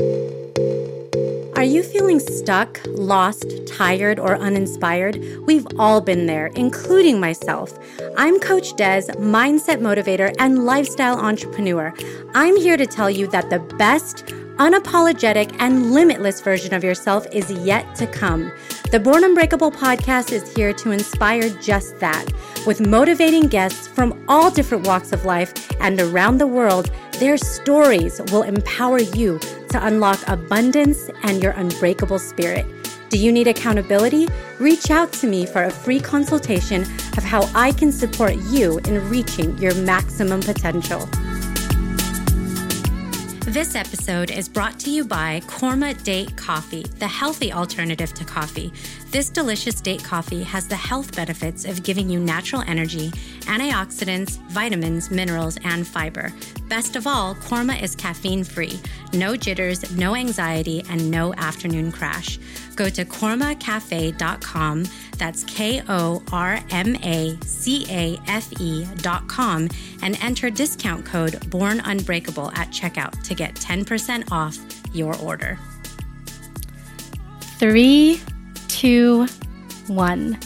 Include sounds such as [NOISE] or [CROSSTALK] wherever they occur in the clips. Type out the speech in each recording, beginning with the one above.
Are you feeling stuck, lost, tired, or uninspired? We've all been there, including myself. I'm Coach Des, mindset motivator and lifestyle entrepreneur. I'm here to tell you that the best, unapologetic, and limitless version of yourself is yet to come. The Born Unbreakable podcast is here to inspire just that. With motivating guests from all different walks of life and around the world, their stories will empower you to unlock abundance and your unbreakable spirit. Do you need accountability? Reach out to me for a free consultation of how I can support you in reaching your maximum potential. This episode is brought to you by Korma Date Coffee, the healthy alternative to coffee. This delicious date coffee has the health benefits of giving you natural energy, antioxidants, vitamins, minerals, and fiber. Best of all, Korma is caffeine free, no jitters, no anxiety, and no afternoon crash. Go to kormacafe.com. That's K O R M A C A F E.com and enter discount code Born Unbreakable at checkout to get 10% off your order. Three, two, one.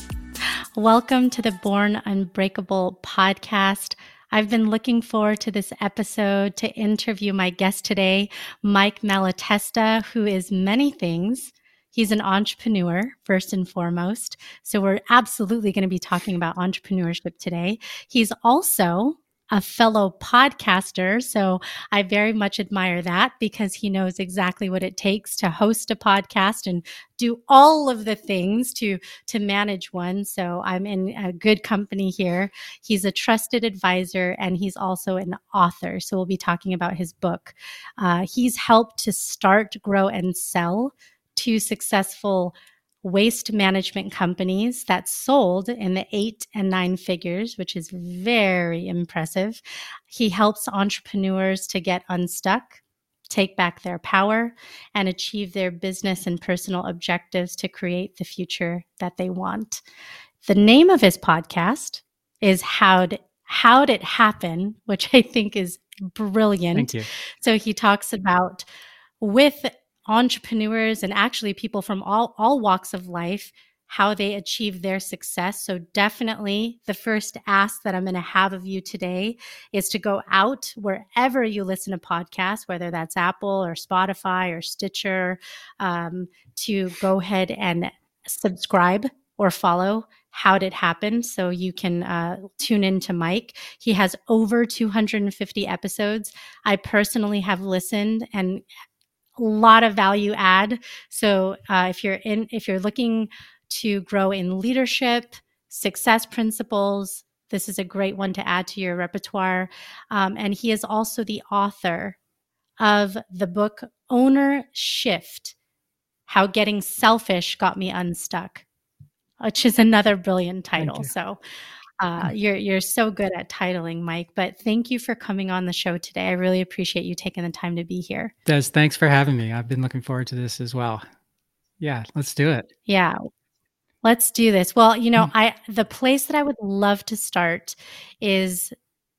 Welcome to the Born Unbreakable podcast. I've been looking forward to this episode to interview my guest today, Mike Malatesta, who is many things. He's an entrepreneur, first and foremost. So, we're absolutely going to be talking about entrepreneurship today. He's also a fellow podcaster. So I very much admire that because he knows exactly what it takes to host a podcast and do all of the things to to manage one. So I'm in a good company here. He's a trusted advisor and he's also an author. So we'll be talking about his book. Uh, he's helped to start, grow, and sell two successful waste management companies that sold in the eight and nine figures, which is very impressive. He helps entrepreneurs to get unstuck, take back their power, and achieve their business and personal objectives to create the future that they want. The name of his podcast is How'd, How'd It Happen, which I think is brilliant. Thank you. So he talks about with entrepreneurs and actually people from all, all walks of life how they achieve their success. So, definitely the first ask that I'm going to have of you today is to go out wherever you listen to podcasts, whether that's Apple or Spotify or Stitcher, um, to go ahead and subscribe or follow how did It Happen so you can uh, tune in to Mike. He has over 250 episodes. I personally have listened and a lot of value add. So uh, if you're in, if you're looking to grow in leadership, success principles, this is a great one to add to your repertoire. Um, and he is also the author of the book Owner Shift How Getting Selfish Got Me Unstuck, which is another brilliant title. So uh, you're you're so good at titling, Mike. But thank you for coming on the show today. I really appreciate you taking the time to be here. Des, thanks for having me. I've been looking forward to this as well. Yeah, let's do it. Yeah. Let's do this. Well, you know, mm. I the place that I would love to start is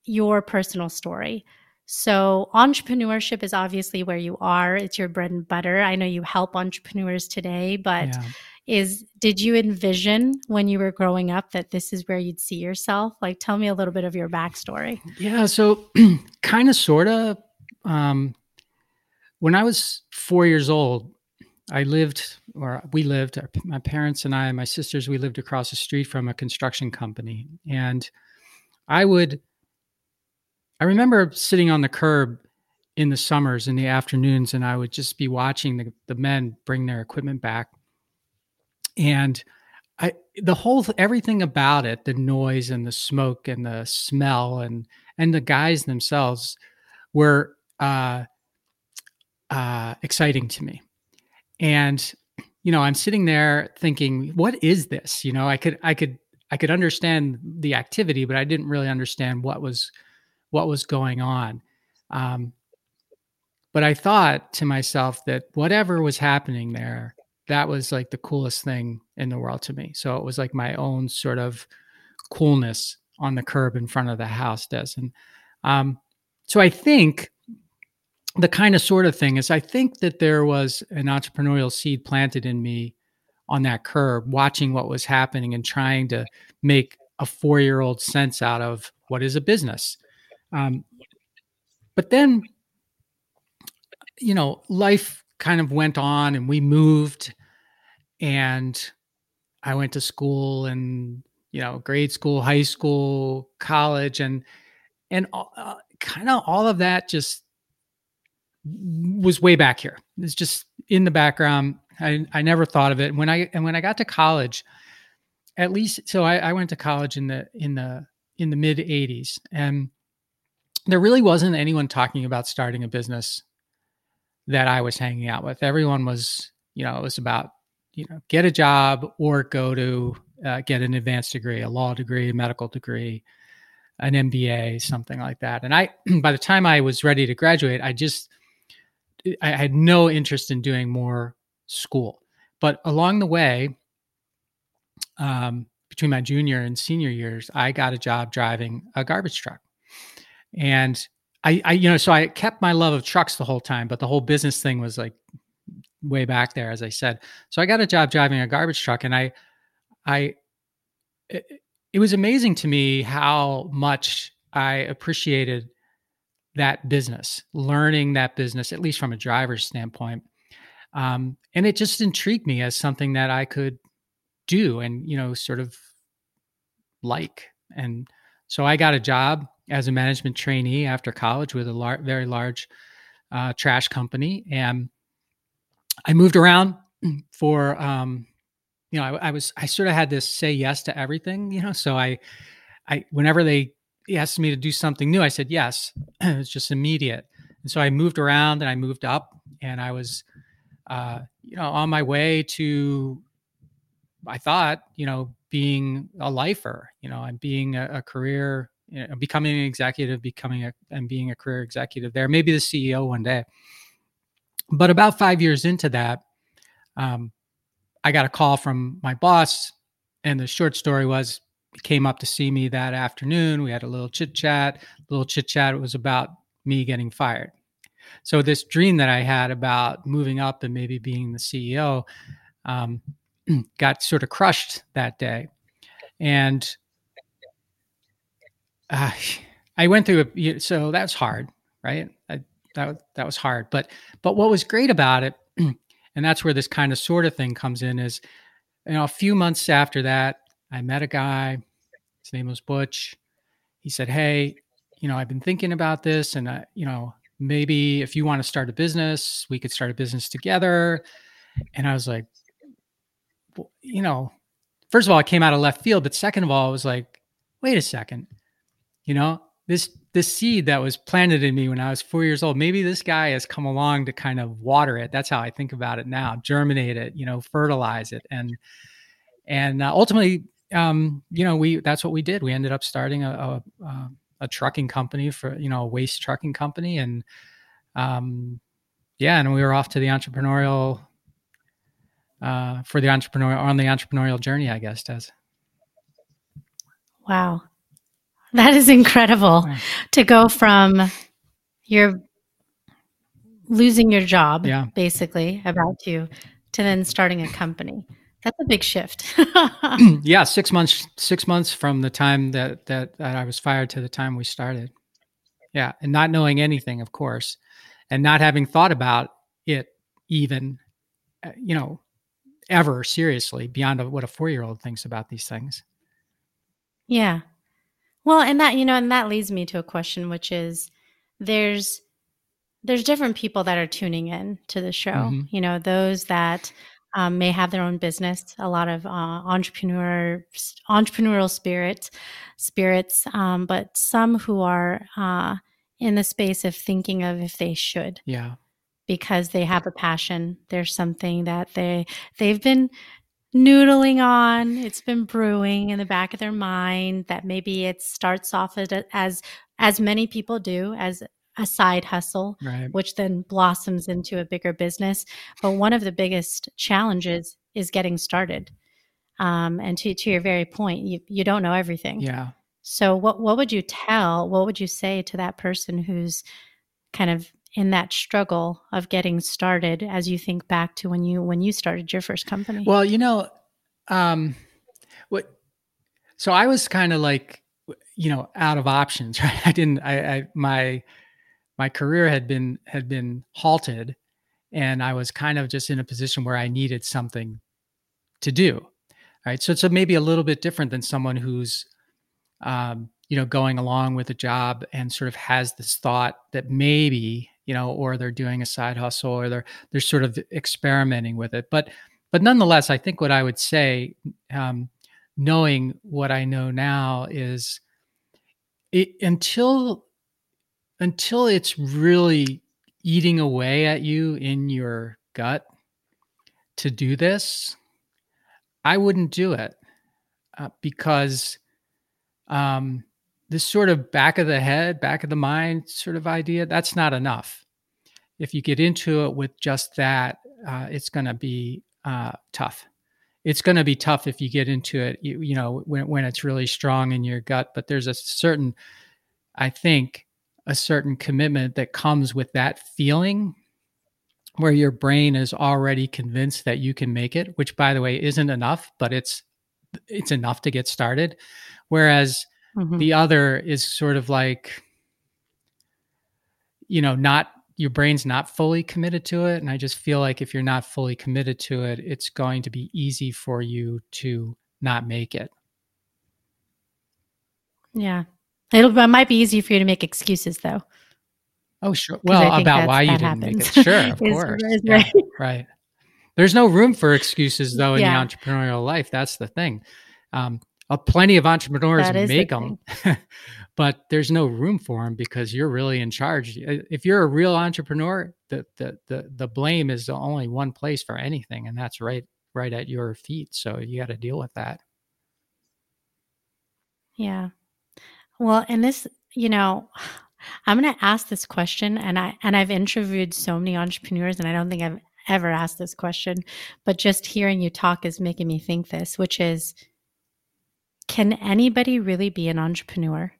your personal story. So, entrepreneurship is obviously where you are. It's your bread and butter. I know you help entrepreneurs today, but yeah is did you envision when you were growing up that this is where you'd see yourself? Like, tell me a little bit of your backstory. Yeah, so kind of, sort of. Um, when I was four years old, I lived, or we lived, my parents and I, and my sisters, we lived across the street from a construction company. And I would, I remember sitting on the curb in the summers in the afternoons, and I would just be watching the, the men bring their equipment back and I the whole everything about it, the noise and the smoke and the smell and and the guys themselves were uh, uh, exciting to me. And you know, I'm sitting there thinking, what is this? You know, I could I could I could understand the activity, but I didn't really understand what was what was going on. Um, but I thought to myself that whatever was happening there that was like the coolest thing in the world to me. So it was like my own sort of coolness on the curb in front of the house does. And um, so I think the kind of sort of thing is I think that there was an entrepreneurial seed planted in me on that curb, watching what was happening and trying to make a four year old sense out of what is a business. Um, but then, you know, life kind of went on and we moved and I went to school and, you know, grade school, high school, college, and, and uh, kind of all of that just was way back here. It's just in the background. I, I never thought of it. When I and when I got to college, at least so I, I went to college in the in the in the mid 80s and there really wasn't anyone talking about starting a business that I was hanging out with. Everyone was, you know, it was about, you know, get a job or go to uh, get an advanced degree, a law degree, a medical degree, an MBA, something like that. And I, [CLEARS THROAT] by the time I was ready to graduate, I just, I had no interest in doing more school. But along the way, um, between my junior and senior years, I got a job driving a garbage truck. And I, I, you know, so I kept my love of trucks the whole time, but the whole business thing was like way back there, as I said. So I got a job driving a garbage truck, and I, I, it, it was amazing to me how much I appreciated that business, learning that business, at least from a driver's standpoint. Um, and it just intrigued me as something that I could do and, you know, sort of like. And so I got a job as a management trainee after college with a lar- very large uh, trash company. And I moved around [CLEARS THROAT] for, um, you know, I, I was, I sort of had this say yes to everything, you know, so I, I, whenever they asked me to do something new, I said yes. [CLEARS THROAT] it was just immediate. And so I moved around and I moved up and I was, uh, you know, on my way to, I thought, you know, being a lifer, you know, and being a, a career, you know, becoming an executive, becoming a, and being a career executive there, maybe the CEO one day. But about five years into that, um, I got a call from my boss. And the short story was he came up to see me that afternoon. We had a little chit chat. Little chit chat was about me getting fired. So this dream that I had about moving up and maybe being the CEO um, [CLEARS THROAT] got sort of crushed that day, and uh, I went through a. So that's hard, right? I, that that was hard, but but what was great about it, [CLEARS THROAT] and that's where this kind of sort of thing comes in, is you know a few months after that, I met a guy his name was Butch. He said, Hey, you know, I've been thinking about this and, uh, you know, maybe if you want to start a business, we could start a business together. And I was like, well, you know, first of all, it came out of left field, but second of all, I was like, wait a second, you know, this this seed that was planted in me when I was four years old, maybe this guy has come along to kind of water it. That's how I think about it now. Germinate it, you know, fertilize it, and and uh, ultimately um, you know, we that's what we did. We ended up starting a, a, a trucking company for you know a waste trucking company, and um, yeah, and we were off to the entrepreneurial uh, for the entrepreneurial on the entrepreneurial journey, I guess, does. Wow, that is incredible to go from your losing your job, yeah. basically about you, to then starting a company. That's a big shift. [LAUGHS] [CLEARS THROAT] yeah, six months. Six months from the time that, that that I was fired to the time we started. Yeah, and not knowing anything, of course, and not having thought about it even, uh, you know, ever seriously beyond what a four-year-old thinks about these things. Yeah. Well, and that you know, and that leads me to a question, which is, there's there's different people that are tuning in to the show. Mm-hmm. You know, those that um, may have their own business, a lot of uh, entrepreneur entrepreneurial spirit spirits, um, but some who are uh, in the space of thinking of if they should. Yeah. Because they have a passion. There's something that they they've been noodling on. It's been brewing in the back of their mind that maybe it starts off as as, as many people do as a side hustle, right. which then blossoms into a bigger business. But one of the biggest challenges is getting started. Um, and to, to your very point, you, you don't know everything. Yeah. So what, what would you tell, what would you say to that person who's kind of in that struggle of getting started as you think back to when you when you started your first company? Well, you know, um, what? So I was kind of like, you know, out of options. [LAUGHS] Right? I didn't. I, I my my career had been had been halted, and I was kind of just in a position where I needed something to do. Right. So it's a, maybe a little bit different than someone who's um, you know, going along with a job and sort of has this thought that maybe, you know, or they're doing a side hustle or they're they're sort of experimenting with it. But but nonetheless, I think what I would say, um, knowing what I know now, is it, until until it's really eating away at you in your gut to do this, I wouldn't do it uh, because um, this sort of back of the head, back of the mind sort of idea, that's not enough. If you get into it with just that, uh, it's going to be uh, tough. It's going to be tough if you get into it, you, you know, when, when it's really strong in your gut. But there's a certain, I think, a certain commitment that comes with that feeling where your brain is already convinced that you can make it, which by the way isn't enough, but it's it's enough to get started. Whereas mm-hmm. the other is sort of like, you know, not your brain's not fully committed to it. And I just feel like if you're not fully committed to it, it's going to be easy for you to not make it. Yeah. It'll, it might be easy for you to make excuses though. Oh, sure. Well, about why you didn't happens. make it. Sure, of [LAUGHS] course. yeah, right. right. There's no room for excuses though in yeah. the entrepreneurial life. That's the thing. Um, uh, plenty of entrepreneurs make the them, [LAUGHS] but there's no room for them because you're really in charge. If you're a real entrepreneur, the, the the the blame is the only one place for anything, and that's right right at your feet. So you got to deal with that. Yeah. Well, and this, you know, [SIGHS] I'm going to ask this question, and I and I've interviewed so many entrepreneurs, and I don't think I've ever asked this question, but just hearing you talk is making me think this, which is can anybody really be an entrepreneur?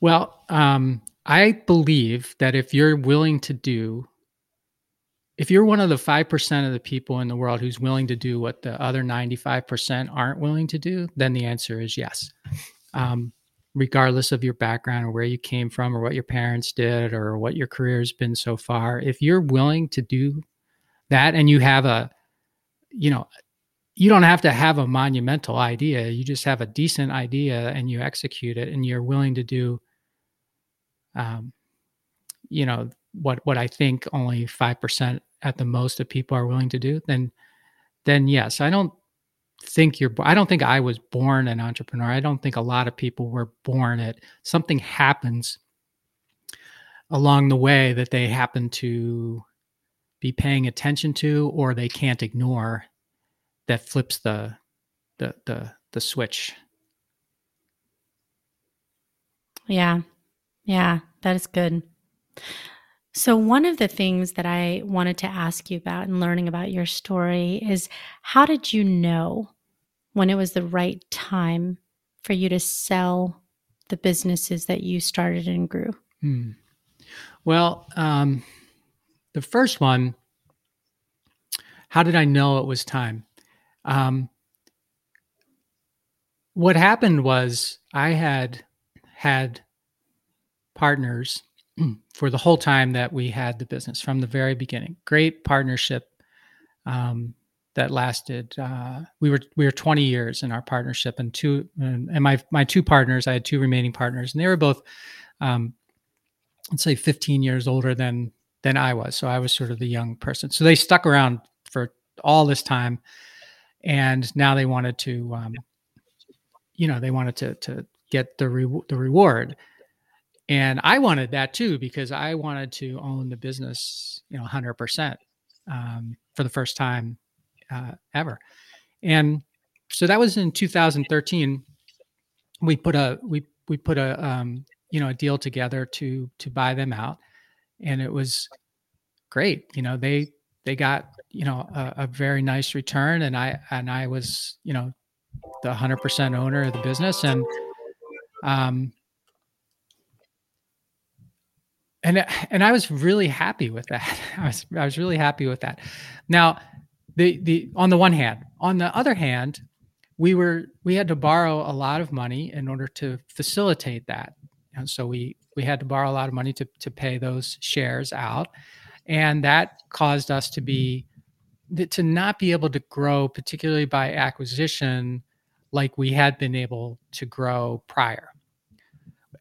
Well, um, I believe that if you're willing to do, if you're one of the 5% of the people in the world who's willing to do what the other 95% aren't willing to do, then the answer is yes. Um, regardless of your background or where you came from or what your parents did or what your career has been so far, if you're willing to do that and you have a, you know, you don't have to have a monumental idea. You just have a decent idea and you execute it and you're willing to do um, you know, what what I think only 5% at the most of people are willing to do, then then yes, I don't think you're I don't think I was born an entrepreneur. I don't think a lot of people were born it. Something happens along the way that they happen to be paying attention to or they can't ignore that flips the the the the switch. Yeah. Yeah, that is good. So, one of the things that I wanted to ask you about and learning about your story is how did you know when it was the right time for you to sell the businesses that you started and grew? Hmm. Well, um, the first one, how did I know it was time? Um, what happened was I had had partners [CLEARS THROAT] for the whole time that we had the business from the very beginning. Great partnership um, that lasted. Uh, we were we were 20 years in our partnership, and two and, and, my my two partners. I had two remaining partners, and they were both, um, let's say, 15 years older than than I was. So I was sort of the young person. So they stuck around for all this time and now they wanted to, um, you know, they wanted to to get the re- the reward, and I wanted that too because I wanted to own the business, you know, hundred um, percent for the first time uh, ever, and so that was in 2013. We put a we we put a um, you know a deal together to to buy them out, and it was great. You know, they they got you know a, a, very nice return and i and i was you know the 100% owner of the business and um and and I was really happy with that. [LAUGHS] I was I was really happy with that. Now, the the on the one hand, on the other hand, we were we had to borrow a lot of money in order to facilitate that. And so we we had to borrow a lot of money to to pay those shares out, and that caused us to be to not be able to grow, particularly by acquisition, like we had been able to grow prior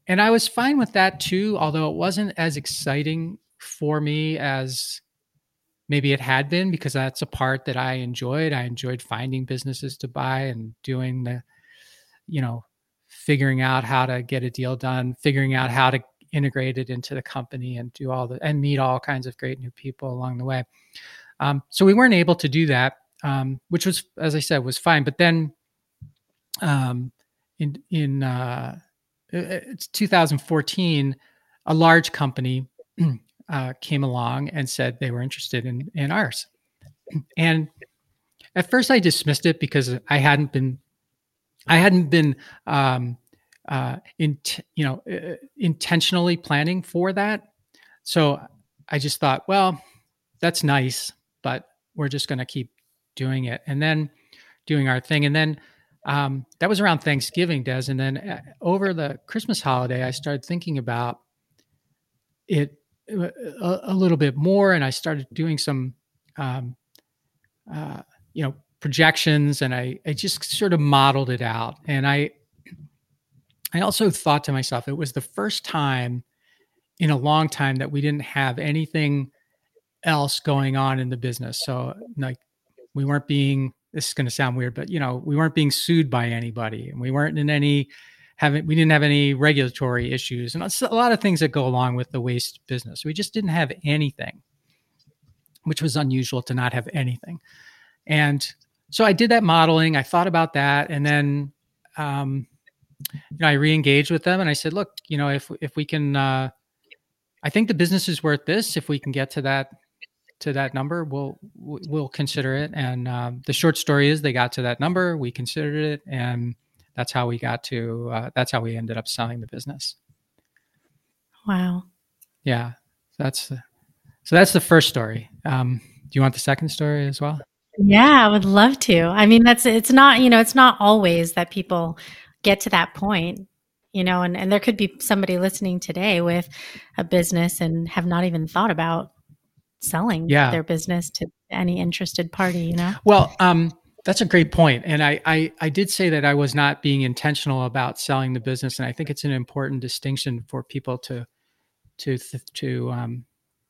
and I was fine with that too, although it wasn't as exciting for me as maybe it had been because that's a part that I enjoyed. I enjoyed finding businesses to buy and doing the, you know, figuring out how to get a deal done, figuring out how to integrate it into the company and do all the and meet all kinds of great new people along the way. Um, so we weren't able to do that, um, which was, as I said, was fine. But then, um, in in uh, uh, it's 2014, a large company [CLEARS THROAT] uh, came along and said they were interested in, in ours. [CLEARS THROAT] And at first I dismissed it because I hadn't been, I hadn't been, um, uh, in, you know, uh, intentionally planning for that. So I just thought, well, that's nice, but we're just going to keep doing it and then doing our thing. And then um, that was around Thanksgiving, Des. And then uh, over the Christmas holiday, I started thinking about it uh, a, a little bit more, and I started doing some, um, uh, you know, projections, and I, I just sort of modeled it out. And I, I also thought to myself, it was the first time in a long time that we didn't have anything else going on in the business. So like we weren't being this is going to sound weird, but you know, we weren't being sued by anybody, and we weren't in any having we didn't have any regulatory issues, and a lot of things that go along with the waste business. We just didn't have anything, which was unusual to not have anything. And so I did that modeling. I thought about that, and then um, you know, I re-engaged with them, and I said, "Look, you know, if if we can." Uh, I think the business is worth this if we can get to that to that number, we'll we'll consider it. And um, the short story is they got to that number, we considered it, and that's how we got to. Uh, that's how we ended up selling the business. Wow. Yeah, that's the, so that's the first story. Um, do you want the second story as well? Yeah, I would love to. I mean, that's it's not you know it's not always that people get to that point you know and, and there could be somebody listening today with a business and have not even thought about selling yeah. their business to any interested party, you know? Well, um, that's a great point. And I, I, I did say that I was not being intentional about selling the business. And I think it's an important distinction for people to, to, to, um,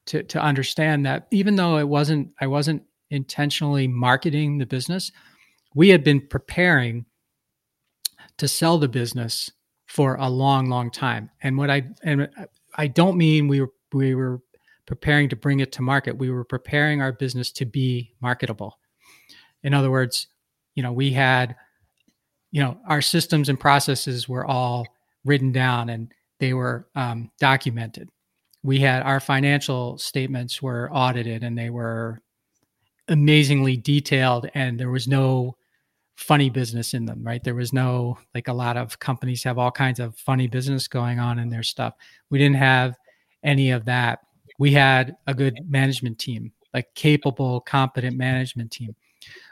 to, to understand that even though it wasn't, I wasn't intentionally marketing the business, we had been preparing to sell the business for a long, long time. And what I, and I don't mean we were, we were preparing to bring it to market. We were preparing our business to be marketable. In other words, you know, we had, you know, our systems and processes were all written down and they were um, documented. We had our financial statements were audited and they were amazingly detailed and there was no funny business in them, right? There was no, like a lot of companies have all kinds of funny business going on in their stuff. We didn't have any of that we had a good management team, like capable, competent management team.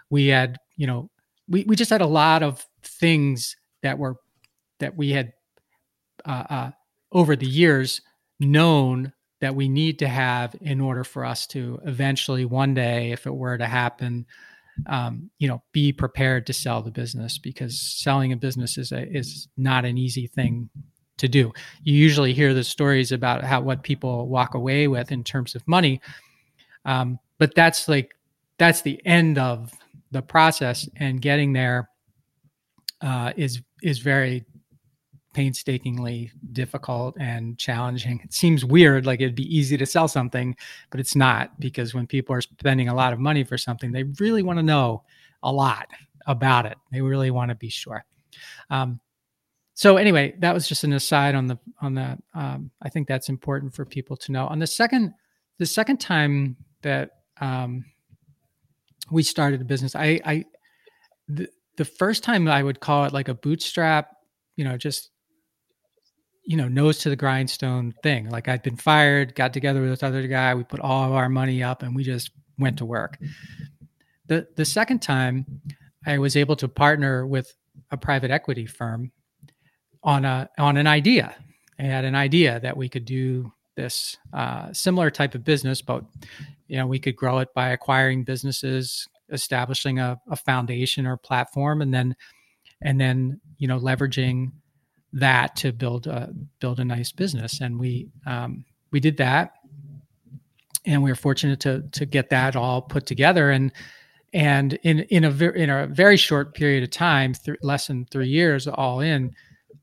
We had, you know, we, we just had a lot of things that were that we had uh, uh, over the years known that we need to have in order for us to eventually one day, if it were to happen, um, you know, be prepared to sell the business because selling a business is a, is not an easy thing to do. You usually hear the stories about how what people walk away with in terms of money, um, but that's like that's the end of the process, and getting there uh, is is very painstakingly difficult and challenging. It seems weird, like it'd be easy to sell something, but it's not because when people are spending a lot of money for something, they really want to know a lot about it. They really want to be sure. Um, so anyway, that was just an aside on the on that. Um, I think that's important for people to know. On the second, the second time that um, we started a business, I, I the, the first time I would call it like a bootstrap, you know, just you know, nose to the grindstone thing. Like I'd been fired, got together with this other guy, we put all of our money up and we just went to work. The the second time I was able to partner with a private equity firm on a on an idea. I had an idea that we could do this uh, similar type of business, but you know we could grow it by acquiring businesses, establishing a, a foundation or platform, and then and then you know leveraging that to build a build a nice business. And we um, we did that, and we were fortunate to to get that all put together. And and in in a very in a very short period of time, th- less than three years, all in,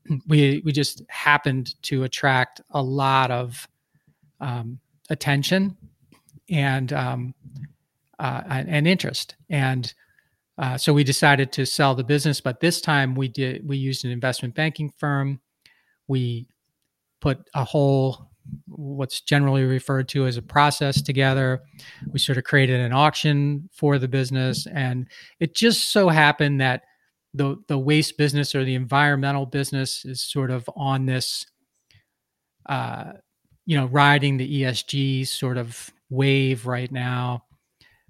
[CLEARS THROAT] we we just happened to attract a lot of um, attention and um, uh, and interest, and uh, so we decided to sell the business. But this time we did we used an investment banking firm. We put a whole what's generally referred to as a process together. We sort of created an auction for the business, and it just so happened that the the waste business or the environmental business is sort of on this, uh, you know, riding the ESG sort of wave right now,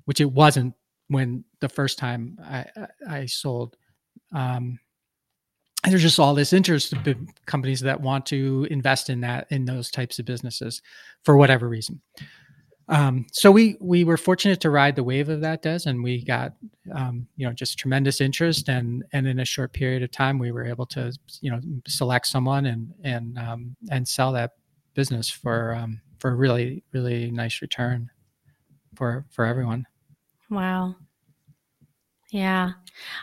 which it wasn't when the first time I I sold. Um, and there's just all this interest of companies that want to invest in that in those types of businesses for whatever reason um, so we we were fortunate to ride the wave of that des and we got um, you know just tremendous interest. And and in a short period of time we were able to you know select someone and and um, and sell that business for um, for a really really nice return for for everyone. Wow. Yeah.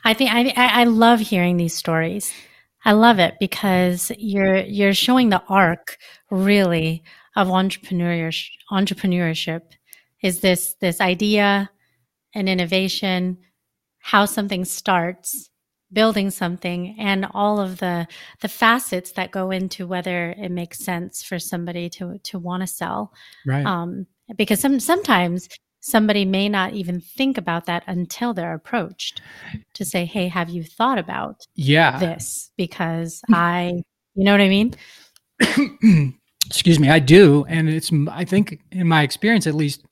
I think i i love hearing these stories. I love it because you're you're showing the arc really of entrepreneurship. Entrepreneurship is this this idea and innovation, how something starts, building something, and all of the the facets that go into whether it makes sense for somebody to to want to sell. Right. Um, because some sometimes somebody may not even think about that until they're approached to say, Hey, have you thought about yeah. this? Because I, you know what I mean? [CLEARS THROAT] [CLEARS THROAT] Excuse me, I do. And it's, I think, in my experience at least,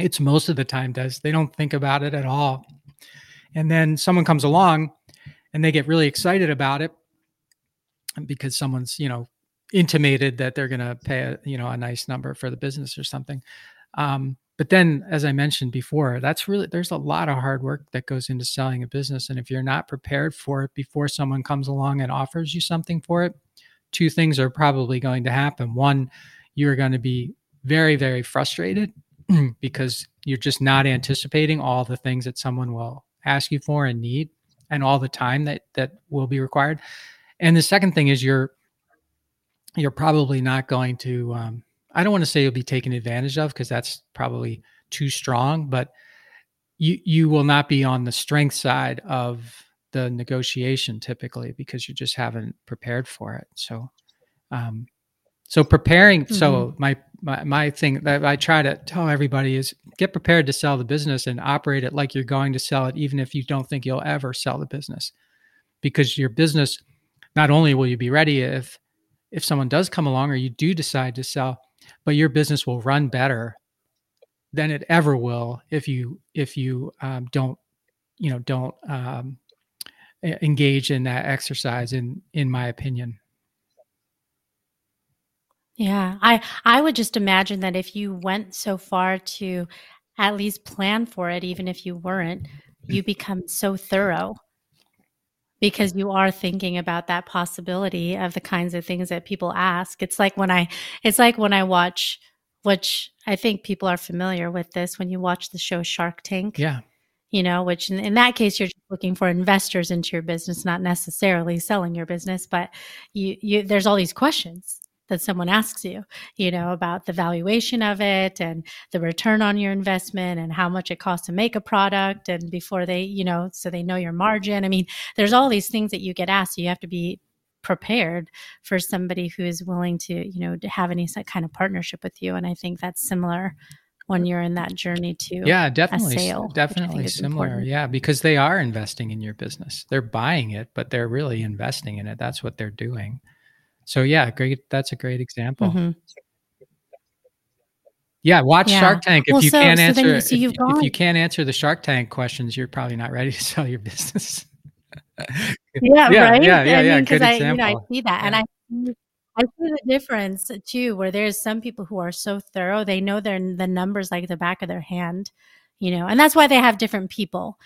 it's most of the time does. They don't think about it at all. And then someone comes along and they get really excited about it because someone's, you know, intimated that they're going to pay a, you know, a nice number for the business or something. Um, but then as i mentioned before that's really there's a lot of hard work that goes into selling a business and if you're not prepared for it before someone comes along and offers you something for it two things are probably going to happen. One you're going to be very very frustrated [CLEARS THROAT] because you're just not anticipating all the things that someone will ask you for and need and all the time that that will be required. And the second thing is you're you're probably not going to um, I don't want to say you'll be taken advantage of because that's probably too strong, but you you will not be on the strength side of the negotiation typically because you just haven't prepared for it. So, um, so preparing. Mm-hmm. So my, my my thing that I try to tell everybody is get prepared to sell the business and operate it like you're going to sell it, even if you don't think you'll ever sell the business, because your business. Not only will you be ready if if someone does come along or you do decide to sell, but your business will run better than it ever will if you if you um, don't you know don't um, engage in that exercise in in my opinion yeah i i would just imagine that if you went so far to at least plan for it even if you weren't you become so thorough because you are thinking about that possibility of the kinds of things that people ask. It's like when I it's like when I watch which I think people are familiar with this when you watch the show Shark Tank. Yeah. You know, which in, in that case you're looking for investors into your business, not necessarily selling your business, but you you there's all these questions that someone asks you, you know, about the valuation of it and the return on your investment and how much it costs to make a product. And before they, you know, so they know your margin. I mean, there's all these things that you get asked. So you have to be prepared for somebody who is willing to, you know, to have any kind of partnership with you. And I think that's similar when you're in that journey to yeah definitely sale, definitely similar important. yeah because they are investing in your business they're buying it but they're really investing in it that's what they're doing So yeah, great. That's a great example. Mm-hmm. Yeah, watch yeah. Shark Tank. If well, you so, can't so answer, you, so if, if, you can't answer the Shark Tank questions, you're probably not ready [LAUGHS] to sell your business. yeah, yeah, right. Yeah, yeah, I yeah. Because I, you know, I see that, and I, I see the difference too, where there's some people who are so thorough, they know their the numbers like the back of their hand, you know, and that's why they have different people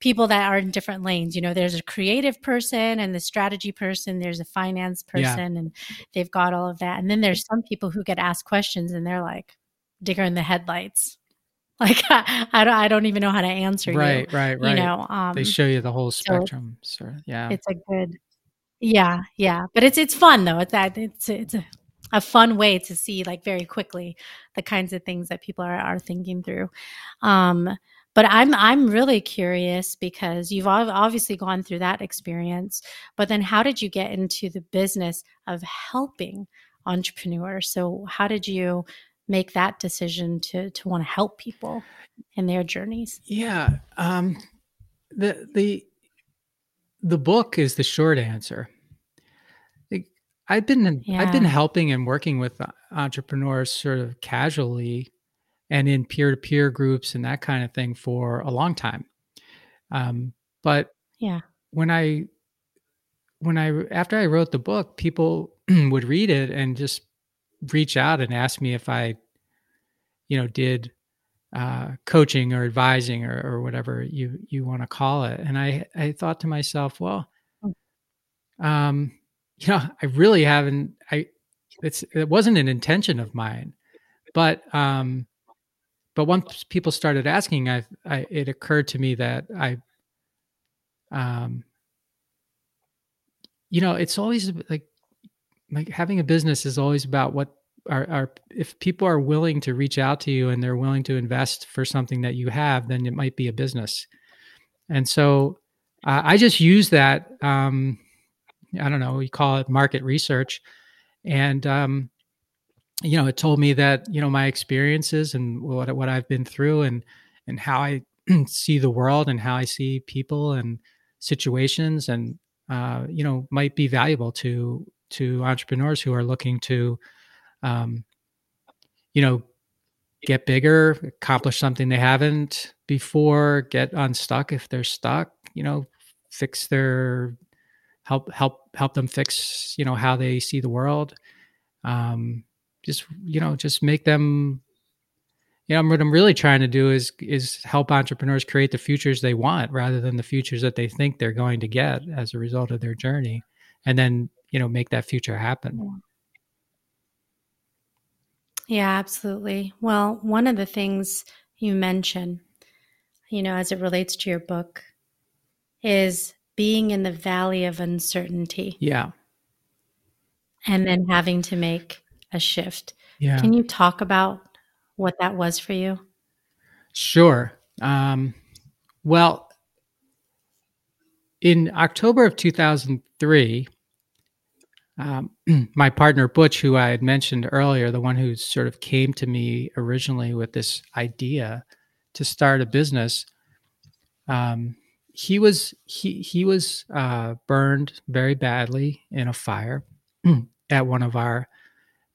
people that are in different lanes. You know, there's a creative person and the strategy person, there's a finance person, yeah. and they've got all of that. And then there's some people who get asked questions and they're like digger in the headlights. [LAUGHS] Like I, I don't, I don't even know how to answer right, you. Right, right, right. You know, um, they show you the whole spectrum. So, so yeah, it's a good, yeah, yeah. But it's it's fun though. It's that it's it's a, a fun way to see like very quickly the kinds of things that people are are thinking through. Um, but i'm i'm really curious because you've obviously gone through that experience but then how did you get into the business of helping entrepreneurs so how did you make that decision to to want to help people in their journeys yeah um the the the book is the short answer. I've been yeah. I've been helping and working with entrepreneurs sort of casually and in peer-to-peer groups and that kind of thing for a long time. Um, but yeah. when i when i after i wrote the book people [CLEARS THROAT] would read it and just reach out and ask me if i you know did uh, coaching or advising or, or whatever you you want to call it and i i thought to myself well hmm. um you know i really haven't i it's it wasn't an intention of mine but um but once people started asking, I, I it occurred to me that I, um, you know, it's always like like having a business is always about what are, are if people are willing to reach out to you and they're willing to invest for something that you have, then it might be a business. And so uh, I just use that. Um, I don't know, we call it market research, and um, you know, it told me that you know my experiences and what what I've been through and and how I [CLEARS THROAT] see the world and how I see people and situations and uh, you know might be valuable to to entrepreneurs who are looking to um, you know get bigger accomplish something they haven't before get unstuck if they're stuck you know fix their help help help them fix you know how they see the world. Um, just you know just make them you know what i'm really trying to do is is help entrepreneurs create the futures they want rather than the futures that they think they're going to get as a result of their journey and then you know make that future happen yeah absolutely well one of the things you mention you know as it relates to your book is being in the valley of uncertainty yeah and then having to make a shift. Yeah. Can you talk about what that was for you? Sure. Um, well, in October of 2003, um, [CLEARS THROAT] my partner Butch, who I had mentioned earlier, the one who sort of came to me originally with this idea to start a business, um, he was he he was uh, burned very badly in a fire [CLEARS THROAT] at one of our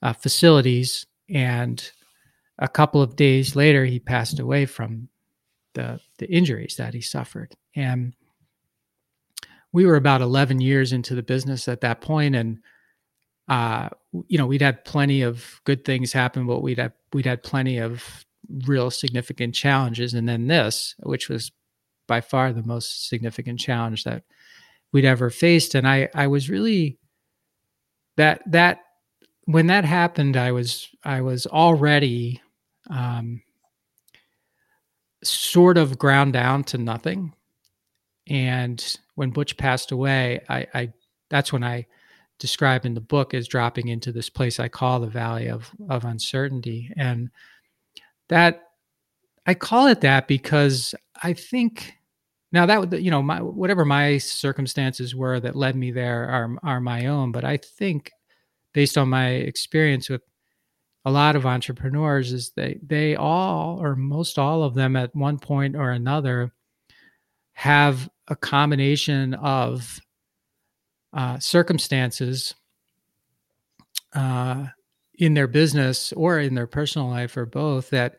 uh, facilities. And a couple of days later, he passed away from the, the injuries that he suffered. And we were about 11 years into the business at that point, and uh, you know we'd had plenty of good things happen, but we'd had we'd had plenty of real significant challenges, and then this, which was by far the most significant challenge that we'd ever faced. And I I was really that that when that happened, I was I was already um, sort of ground down to nothing. And when Butch passed away, I, I that's when I describe in the book as dropping into this place I call the valley of of uncertainty. And that I call it that because I think now that you know my whatever my circumstances were that led me there are are my own, but I think based on my experience with a lot of entrepreneurs is they they all or most all of them at one point or another have a combination of uh, circumstances uh, in their business or in their personal life or both that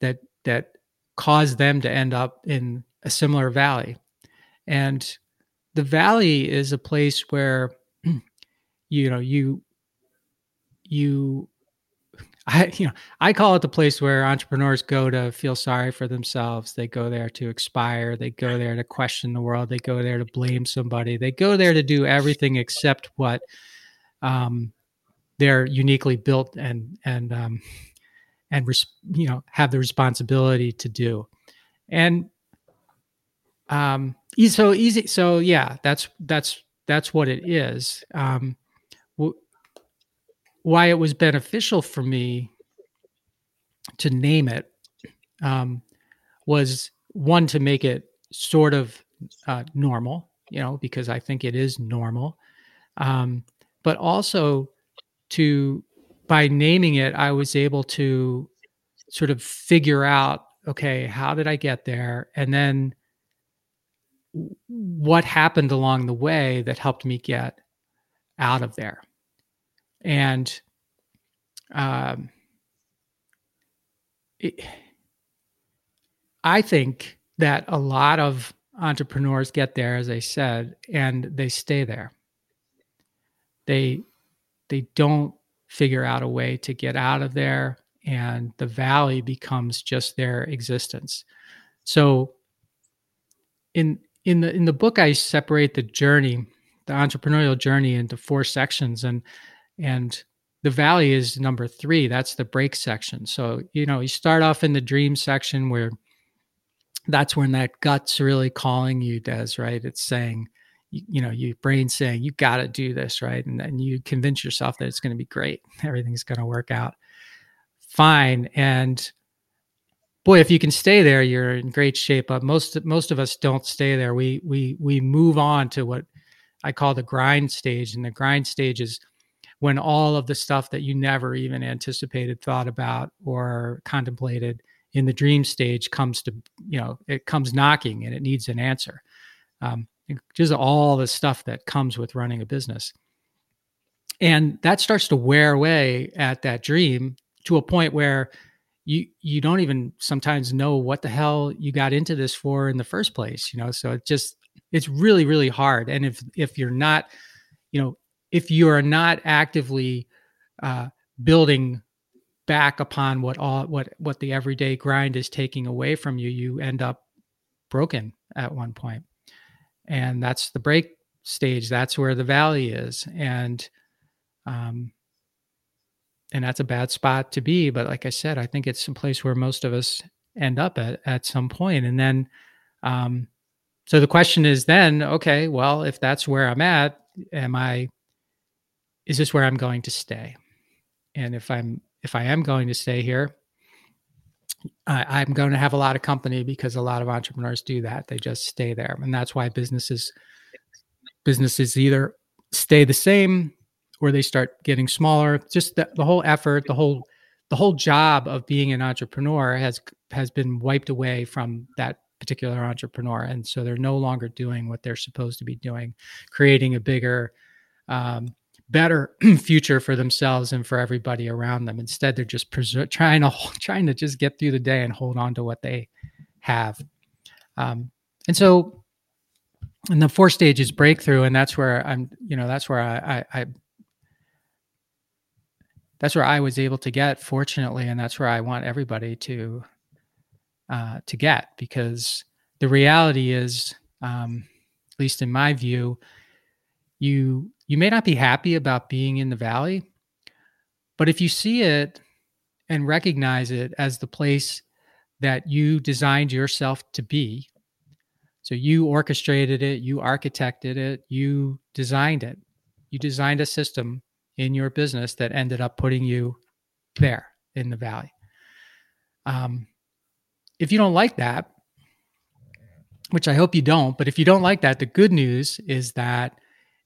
that that cause them to end up in a similar valley. And the valley is a place where [CLEARS THROAT] you know you you I [LAUGHS] you know I call it the place where entrepreneurs go to feel sorry for themselves. They go there to expire. They go there to question the world. They go there to blame somebody. They go there to do everything except what um, they're uniquely built and and um, and res- you know have the responsibility to do. And um, so easy. So yeah, that's that's that's what it is. Um, why it was beneficial for me to name it um, was one to make it sort of uh, normal, you know, because I think it is normal, um, but also to by naming it, I was able to sort of figure out, okay, how did I get there, and then what happened along the way that helped me get out of there and um, it, I think that a lot of entrepreneurs get there, as I said, and they stay there. They they don't figure out a way to get out of there, and the valley becomes just their existence. So, in in the in the book, I separate the journey, the entrepreneurial journey, into four sections, and and the valley is number three. That's the break section. So, you know, you start off in the dream section where that's when that gut's really calling you, Des, right? It's saying, you, you know, your brain saying, you got to do this, right? And then you convince yourself that it's going to be great. [LAUGHS] Everything's going to work out fine. And boy, if you can stay there, you're in great shape. But most, most of us don't stay there. We, we, we move on to what I call the grind stage. And the grind stage is, when all of the stuff that you never even anticipated, thought about, or contemplated in the dream stage comes to, you know, it comes knocking and it needs an answer. Um, just all the stuff that comes with running a business. And that starts to wear away at that dream to a point where you you don't even sometimes know what the hell you got into this for in the first place you know so it just it's really really hard and if if you're not you know if you are not actively uh, building back upon what all what what the everyday grind is taking away from you, you end up broken at one point, and that's the break stage. That's where the valley is, and um, and that's a bad spot to be. But like I said, I think it's some place where most of us end up at at some point. point, and then. Um, so the question is then, okay, well, if that's where I'm at, am I is this where I'm going to stay? And if I'm if I am going to stay here, I, I'm going to have a lot of company because a lot of entrepreneurs do that. They just stay there, and that's why businesses businesses either stay the same or they start getting smaller. Just the, the whole effort, the whole the whole job of being an entrepreneur has has been wiped away from that particular entrepreneur and so they're no longer doing what they're supposed to be doing creating a bigger um, better [CLEARS THROAT] future for themselves and for everybody around them. Instead, they're just [LAUGHS] trying to trying to just get through the day and hold on to what they have. Um, and so, and the fourth stage is breakthrough, and that's where I'm. You know, that's where I, I, I that's where I was able to get, fortunately, and that's where I want everybody to uh, to get because the reality is, um, at least in my view, you you may not be happy about being in the valley, but if you see it and recognize it as the place that you designed yourself to be, so you orchestrated it, you architected it, you designed it, you designed a system in your business that ended up putting you there in the valley. Um, if you don't like that, which I hope you don't, but if you don't like that, the good news is that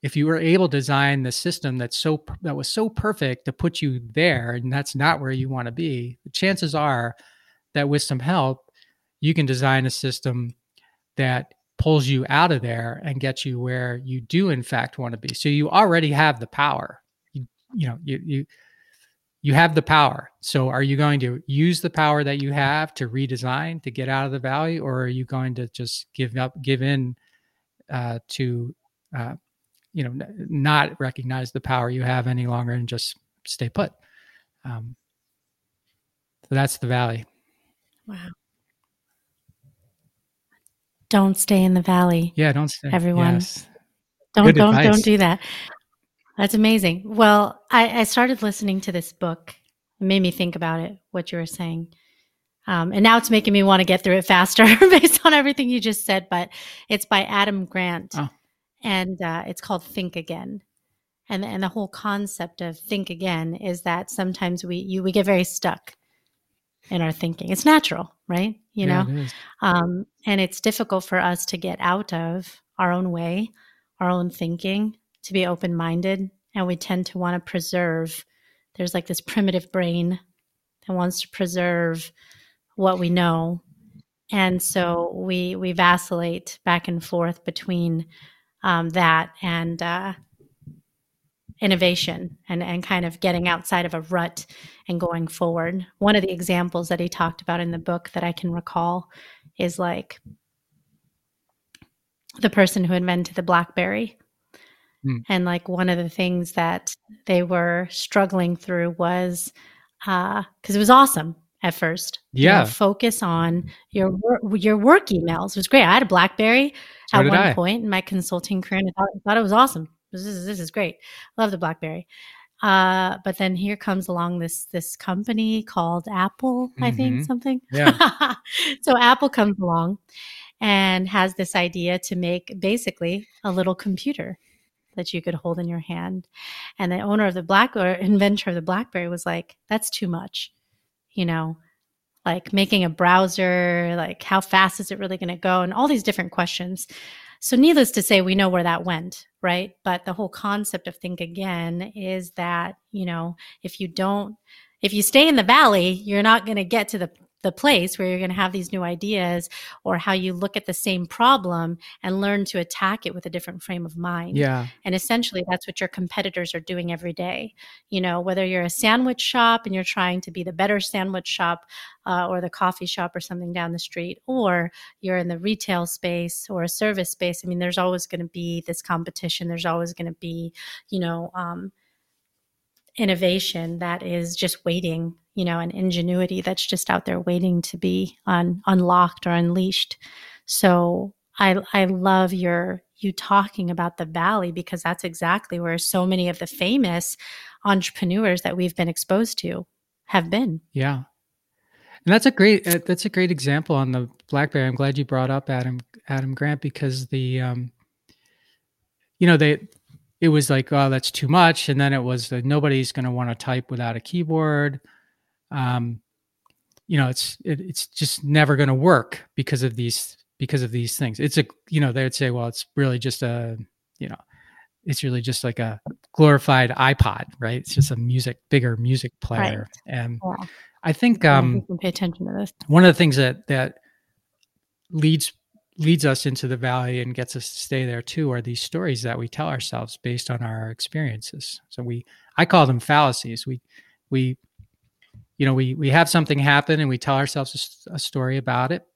if you were able to design the system that's so that was so perfect to put you there and that's not where you want to be the chances are that with some help you can design a system that pulls you out of there and gets you where you do in fact want to be so you already have the power you, you know you you you have the power. So are you going to use the power that you have to redesign to get out of the valley, or are you going to just give up, give in uh, to, uh, you know, n- not recognize the power you have any longer and just stay put? Um, so that's the valley. Wow. Don't stay in the valley. Yeah, don't stay. Everyone. Yes. Don't Good don't advice. don't do that. That's amazing. Well, I, I started listening to this book. It made me think about it, what you were saying. Um, and now it's making me want to get through it faster [LAUGHS] based on everything you just said. But it's by Adam Grant, Oh. And uh, it's called Think Again. And and the whole concept of think again is that sometimes we you we get very stuck in our thinking. It's natural, right? You Yeah, know, it um, and it's difficult for us to get out of our own way, our own thinking, to be open minded. And we tend to want to preserve, there's like this primitive brain that wants to preserve what we know. And so we, we vacillate back and forth between um, that and uh, innovation and, and kind of getting outside of a rut and going forward. One of the examples that he talked about in the book that I can recall is like the person who invented the BlackBerry. Hmm. And like one of the things that they were struggling through was because it was awesome at first. you know, Yeah. focus on your your work emails. It was great. I had a BlackBerry So at one I. point in my consulting career, and I thought, thought it was awesome. This is this is great. Love the BlackBerry. Uh, but then here comes along this this company called Apple, I think Mhm. something. Yeah. [LAUGHS] so Apple comes along and has this idea to make basically a little computer that you could hold in your hand. And the owner of the Black or inventor of the BlackBerry was like, "That's too much," you know, like making a browser. Like, how fast is it really going to go? And all these different questions. So, needless to say, we know where that went, right? But the whole concept of think again is that, you know, if you don't, if you stay in the valley, you're not going to get to the the place where you're going to have these new ideas or how you look at the same problem and learn to attack it with a different frame of mind. Yeah. And essentially, that's what your competitors are doing every day. You know, whether you're a sandwich shop and you're trying to be the better sandwich shop uh, or the coffee shop or something down the street, or you're in the retail space or a service space. I mean, there's always going to be this competition. There's always going to be, you know, um, innovation that is just waiting, you know, an ingenuity that's just out there waiting to be un- unlocked or unleashed. So I I love your you talking about the valley because that's exactly where so many of the famous entrepreneurs that we've been exposed to have been. Yeah. And that's a great uh, that's a great example on the BlackBerry. I'm glad you brought up Adam Adam Grant because the um you know they it was like oh that's too much and then it was uh, nobody's going to want to type without a keyboard. Um you know it's it, it's just never going to work because of these because of these things. It's a you know they'd say well it's really just a you know it's really just like a glorified iPod, right? It's just a music bigger music player. And Yeah. I think um can pay attention to this. one of the things that that leads leads us into the valley and gets us to stay there too are these stories that we tell ourselves based on our experiences so we i call them fallacies we we you know we we have something happen and we tell ourselves a story about it.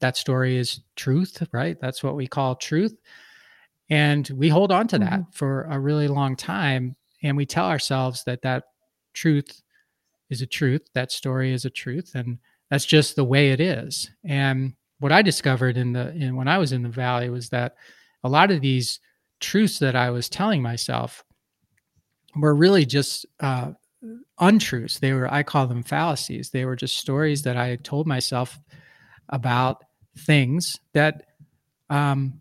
That story is truth right? That's what we call truth. And we hold on to that for a really long time and we tell ourselves that that truth is a truth that story is a truth and that's just the way it is. And what i discovered in the in when i was in the valley was that a lot of these truths that i was telling myself were really just uh, untruths. They were i call them fallacies. They were just stories that i had told myself about things that um,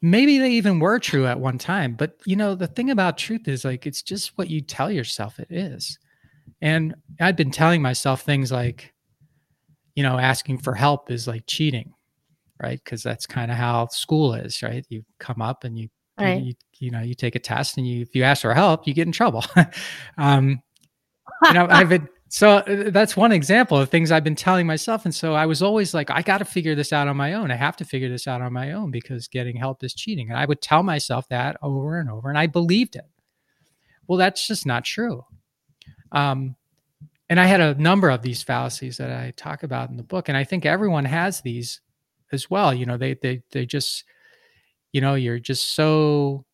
maybe they even were true at one time but you know the thing about truth is like it's just what you tell yourself it is. And i'd been telling myself things like you know asking for help is like cheating right? Because that's kind of how school is right? You come up and you Right. you, you know you take a test and you if you ask for help you get in trouble [LAUGHS] um you know i've been [LAUGHS] so uh, that's one example of things i've been telling myself and so i was always like i got to figure this out on my own i have to figure this out on my own because getting help is cheating and i would tell myself that over and over and i believed it Well, that's just not true. Um, and I had a number of these fallacies that I talk about in the book, and I think everyone has these as well. You know, they they they just, you know, you're just so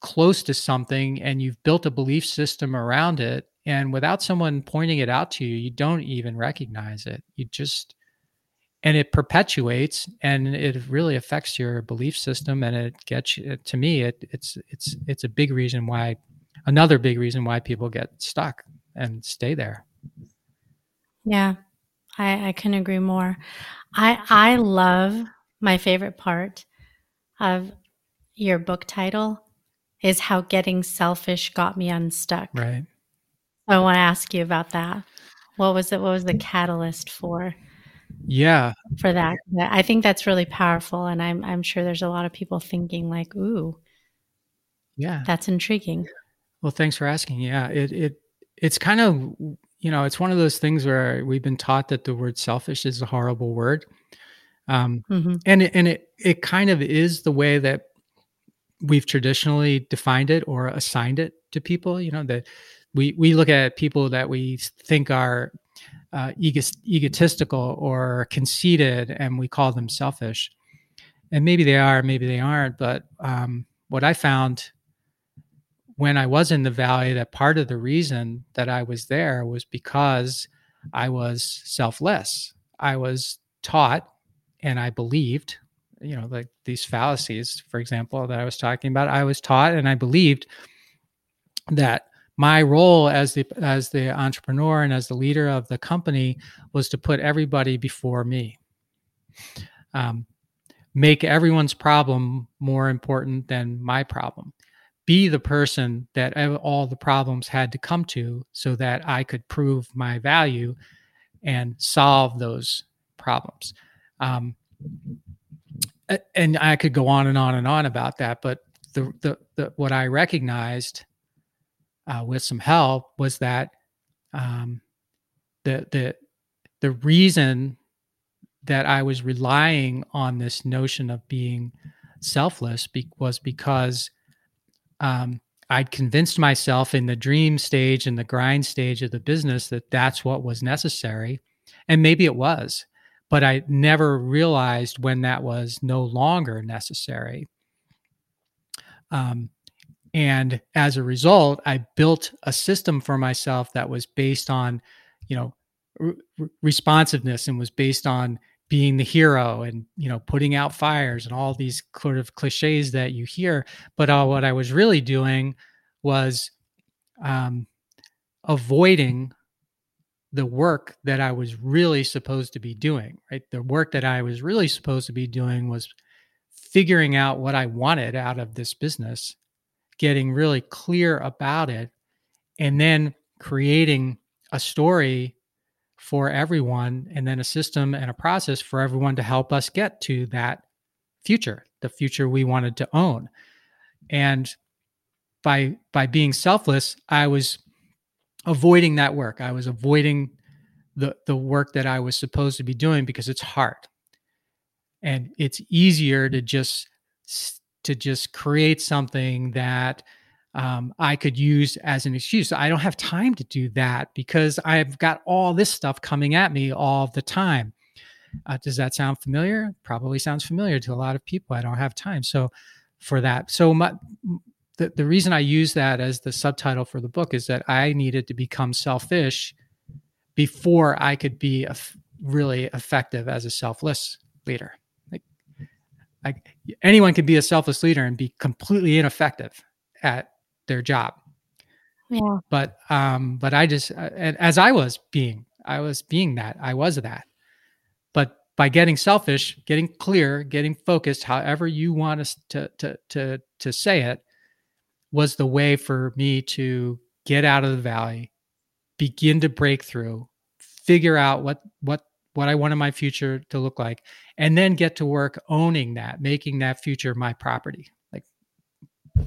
close to something, and you've built a belief system around it, and without someone pointing it out to you, you don't even recognize it. You just and it perpetuates and it really affects your belief system and it gets to me it, it's it's it's a big reason why another big reason why people get stuck and stay there. Yeah, I, I can agree more. I I love my favorite part of your book title is how getting selfish got me unstuck. Right. I want to ask you about that. What was it? What was the catalyst for? Yeah. For that, I think that's really powerful, and I'm I'm sure there's a lot of people thinking like, "Ooh, yeah, that's intriguing." Well, thanks for asking. Yeah, it it it's kind of you know it's one of those things where we've been taught that the word selfish is a horrible word um, mm-hmm. and it, and it it kind of is the way that we've traditionally defined it or assigned it to people you know that we we look at people that we think are uh, ego- egotistical or conceited and we call them selfish and maybe they are maybe they aren't but um, what i found when I was in the valley, that part of the reason that I was there was because I was selfless. I was taught and I believed, you know, like these fallacies, for example, that I was talking about. I was taught and I believed that my role as the as the entrepreneur and as the leader of the company was to put everybody before me. Um, make everyone's problem more important than my problem be the person that all the problems had to come to so that I could prove my value and solve those problems. Um, and I could go on and on and on about that, but the, the, the what I recognized uh, with some help was that um, the the the reason that I was relying on this notion of being selfless be- was because um, I'd convinced myself in the dream stage and the grind stage of the business that that's what was necessary. And maybe it was, but I never realized when that was no longer necessary. Um, and as a result, I built a system for myself that was based on, you know, responsiveness and was based on being the hero and you know putting out fires and all these sort of cliches that you hear but uh, what i was really doing was um, avoiding the work that i was really supposed to be doing right? The work that i was really supposed to be doing was figuring out what i wanted out of this business getting really clear about it and then creating a story for everyone and then a system and a process for everyone to help us get to that future the future we wanted to own. And by by being selfless i was avoiding that work i was avoiding the the work that i was supposed to be doing because it's hard and it's easier to just to just create something that um, I could use as an excuse. I don't have time to do that because I've got all this stuff coming at me all the time. Uh, does that sound familiar? Probably sounds familiar to a lot of people. I don't have time. So for that, so my, the, the reason I use that as the subtitle for the book is that I needed to become selfish before I could be a, really effective as a selfless leader. Like, I, anyone can be a selfless leader and be completely ineffective at their job. Yeah. But um, but I just uh, as I was being, I was being that. I was that. But by getting selfish, getting clear, getting focused, however you want us to to to to say it, was the way for me to get out of the valley, begin to break through, figure out what what what I wanted my future to look like, and then get to work owning that, making that future my property like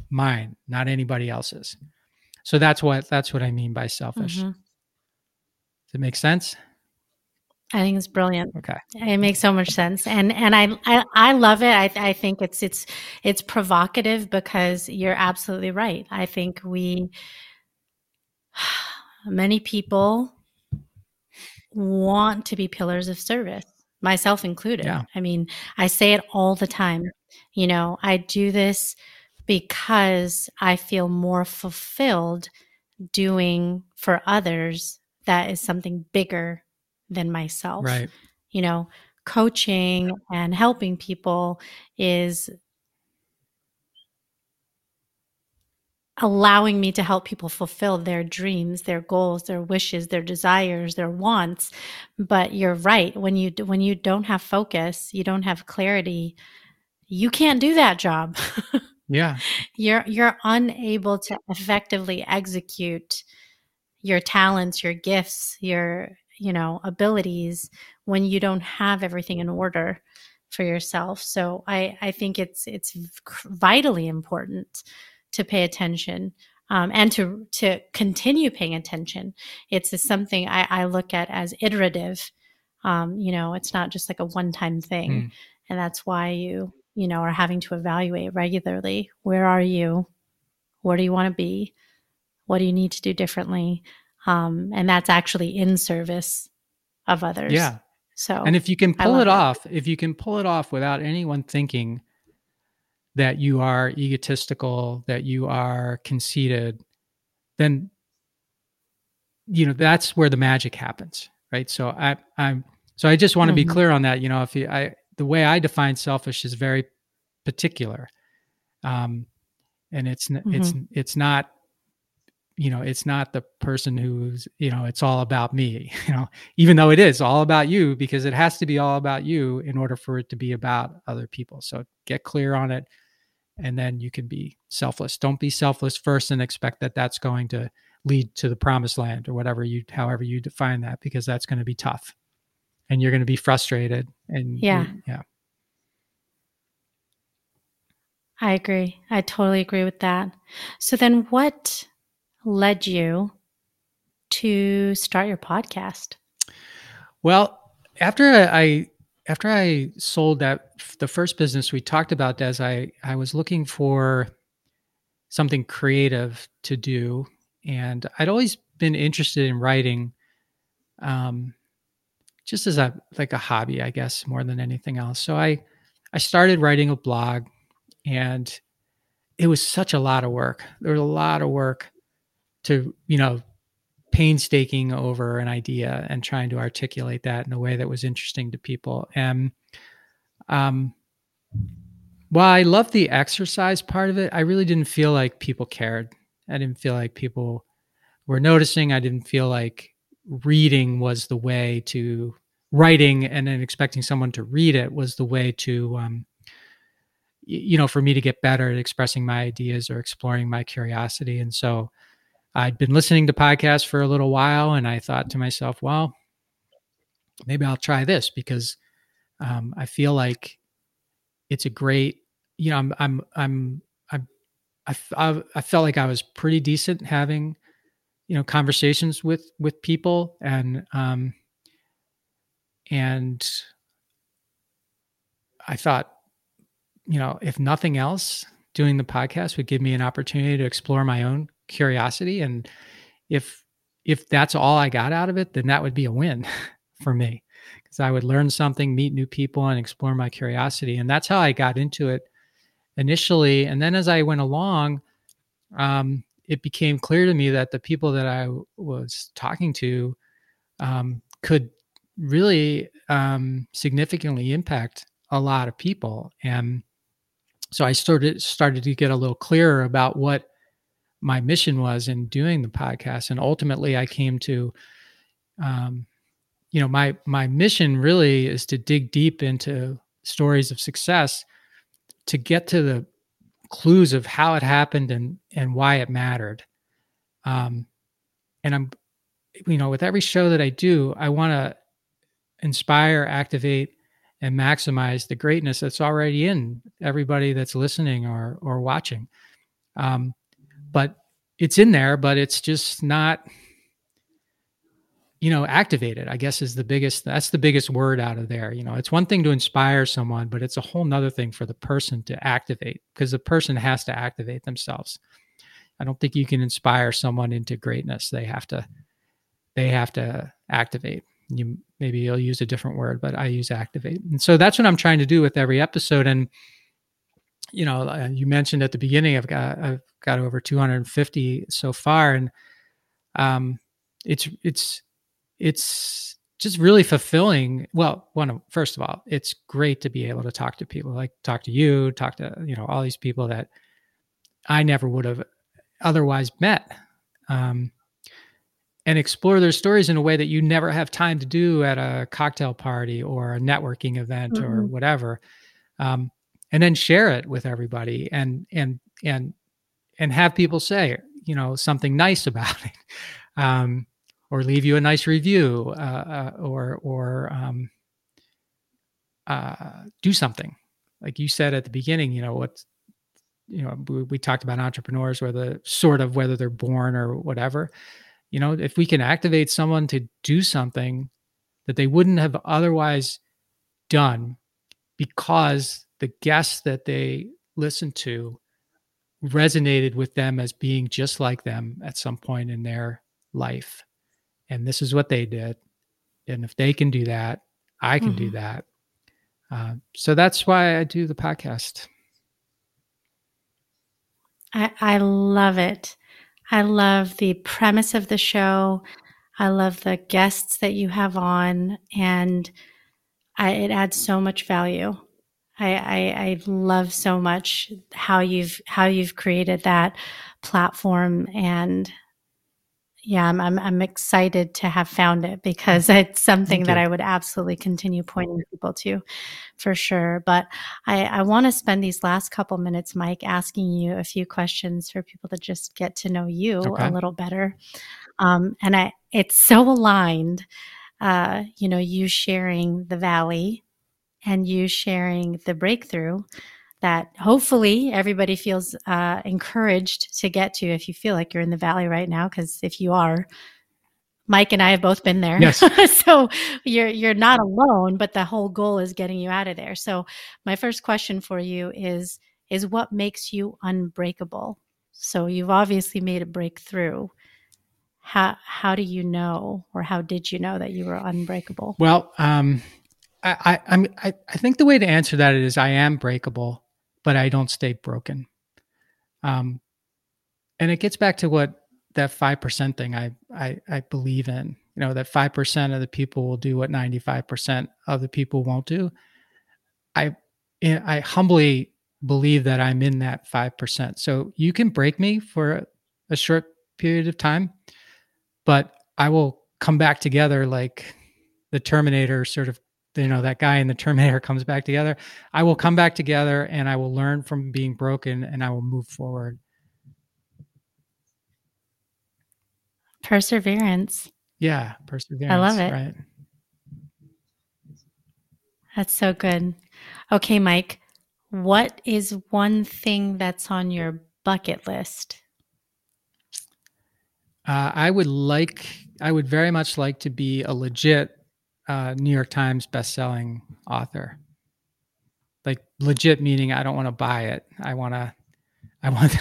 mine, not anybody else's. So that's what that's what I mean by selfish. Mm-hmm. Does it make sense? I think it's brilliant. Okay. It makes so much sense. And and I I, I love it. I, I think it's it's it's provocative because you're absolutely right. I think we [SIGHS] many people want to be pillars of service, myself included. Yeah. I mean, I say it all the time. You know, I do this because I feel more fulfilled doing for others that is something bigger than myself. Right. You know, coaching and helping people is allowing me to help people fulfill their dreams, their goals, their wishes, their desires, their wants. But you're right. When you when you don't have focus, you don't have clarity, you can't do that job. [LAUGHS] Yeah. you're you're unable to effectively execute your talents, your gifts, your, you know, abilities when you don't have everything in order for yourself. So I I think it's it's vitally important to pay attention um, and to to continue paying attention. It's something I, I look at as iterative. Um, you know, it's not just like a one time thing, Mm. and that's why you you know are having to evaluate regularly. Where are you? Where do you want to be? What do you need to do differently? Um, and that's actually in service of others. Yeah. So And if you can pull it it. off, if you can pull it off without anyone thinking that you are egotistical, that you are conceited, then you know that's where the magic happens, right? So I, I'm so I just want to be Mhm. clear on that. You know, if you, I the way I define selfish is very particular, um, and it's n it's it's not you know it's not the person who's you know it's all about me [LAUGHS] you know even though it is all about you because it has to be all about you in order for it to be about other people so get clear on it and then you can be selfless don't be selfless first and expect that that's going to lead to the promised land or whatever you however you define that because that's going to be tough and you're going to be frustrated and Yeah. yeah I agree. I totally agree with that. So then what led you to start your podcast? Well, after I after I sold that the first business we talked about, Des, I I was looking for something creative to do, and I'd always been interested in writing, um, just as a like a hobby, I guess, more than anything else. So I I started writing a blog, and it was such a lot of work. There was a lot of work to you know painstaking over an idea and trying to articulate that in a way that was interesting to people. And um, while I love the exercise part of it, I really didn't feel like people cared. I didn't feel like people were noticing. I didn't feel like reading was the way to writing and then expecting someone to read it was the way to um, you know for me to get better at expressing my ideas or exploring my curiosity and so I'd been listening to podcasts for a little while, and I thought to myself, well, maybe I'll try this because um, I feel like it's a great, you know, I'm, I'm, I'm, I'm I, I, I felt like I was pretty decent having, you know, conversations with with people, and um, and I thought, you know, if nothing else, doing the podcast would give me an opportunity to explore my own curiosity and if if that's all i got out of it then that would be a win [LAUGHS] for me because i would learn something meet new people and explore my curiosity and that's how i got into it initially and then as i went along um, it became clear to me that the people that i w- was talking to um, could really um, significantly impact a lot of people and so i started started to get a little clearer about what my mission was in doing the podcast. And ultimately i came to um, you know my my mission really is to dig deep into stories of success to get to the clues of how it happened and and why it mattered. Um, and i'm you know with every show that i do i want to inspire activate and maximize the greatness that's already in everybody that's listening or or watching. Um, but it's in there but it's just not you know, activated, I guess is the biggest, that's the biggest word out of there. You know, it's one thing to inspire someone, but it's a whole nother thing for the person to activate because the person has to activate themselves. I don't think you can inspire someone into greatness. They have to, they have to activate. You maybe you'll use a different word, but I use activate. And so that's what I'm trying to do with every episode. And, you know, uh, you mentioned at the beginning, I've got, I've got over 250 so far. And, um, it's, it's, it's just really fulfilling. Well, one first of all, it's great to be able to talk to people like talk to you, talk to you know all these people that I never would have otherwise met, um, and explore their stories in a way that you never have time to do at a cocktail party or a networking event mm-hmm. or whatever, um, and then share it with everybody and and and and have people say you know something nice [LAUGHS] about it. Um, or leave you a nice review uh, uh, or or um, uh, do something like you said at the beginning you know what you know we, we, talked about entrepreneurs whether sort of whether they're born or whatever you know if we can activate someone to do something that they wouldn't have otherwise done because the guests that they listened to resonated with them as being just like them at some point in their life and this is what they did. And if they can do that, I can mm-hmm. do that. Uh, so that's why I do the podcast. I, I love it. I love the premise of the show. I love the guests that you have on, and I, it adds so much value. I, I, I love so much how you've how you've created that platform and yeah, I'm, I'm, I'm excited to have found it because it's something that I would absolutely continue pointing people to, for sure. But I, I want to spend these last couple minutes, Mike, asking you a few questions for people to just get to know you okay. a little better. Um, and I, it's so aligned. Uh, you know, you sharing the valley and you sharing the breakthrough that hopefully everybody feels uh, encouraged to get to if you feel like you're in the valley right now because if you are mike and i have both been there. Yes. [LAUGHS] so you're you're not alone but the whole goal is getting you out of there. So my first question for you is is what makes you unbreakable? So you've obviously made a breakthrough. How how do you know or how did you know that you were unbreakable? Well um I, I, I, I think the way to answer that is I am breakable but I don't stay broken. Um, and it gets back to what that five percent thing I, I I believe in. You know that five percent of the people will do what ninety five percent of the people won't do. I I humbly believe that I'm in that five percent. So you can break me for a short period of time, but I will come back together like the Terminator sort of you know that guy in the terminator comes back together i will come back together and i will learn from being broken and i will move forward. Perseverance. Yeah perseverance i love it. right. That's so good. Okay mike what is one thing that's on your bucket list? Uh, i would like i would very much like to be a legit uh, New York Times best-selling author. Like legit meaning I don't want to buy it. I want to I [LAUGHS] want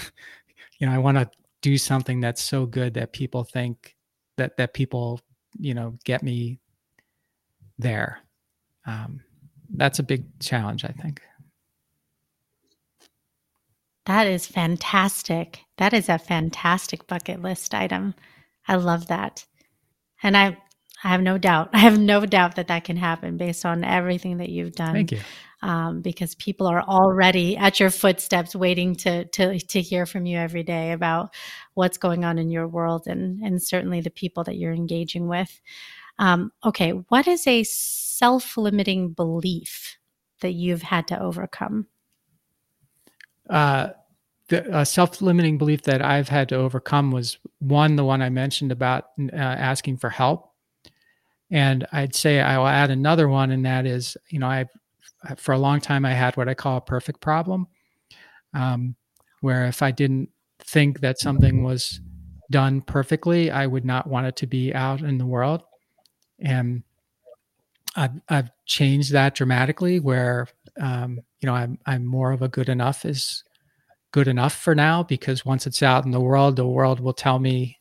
you know, I want to do something that's so good that people think that that people, you know, get me there. Um, that's a big challenge, I think. That is fantastic. That is a fantastic bucket list item. I love that. And I I have no doubt. [LAUGHS] I have no doubt that that can happen based on everything that you've done. Thank you. Um, because people are already at your footsteps, waiting to to to hear from you every day about what's going on in your world, and and certainly the people that you're engaging with. Um, okay, what is a self limiting belief that you've had to overcome? Uh, the self limiting belief that I've had to overcome was one, the one I mentioned about uh, asking for help and I'd say I will add another one, and that is, you know, I've for a long time I had what I call a perfect problem, um, where if I didn't think that something was done perfectly, I would not want it to be out in the world. and I've I've changed that dramatically. Where um, you know I'm I'm more of a good enough is good enough for now because once it's out in the world, the world will tell me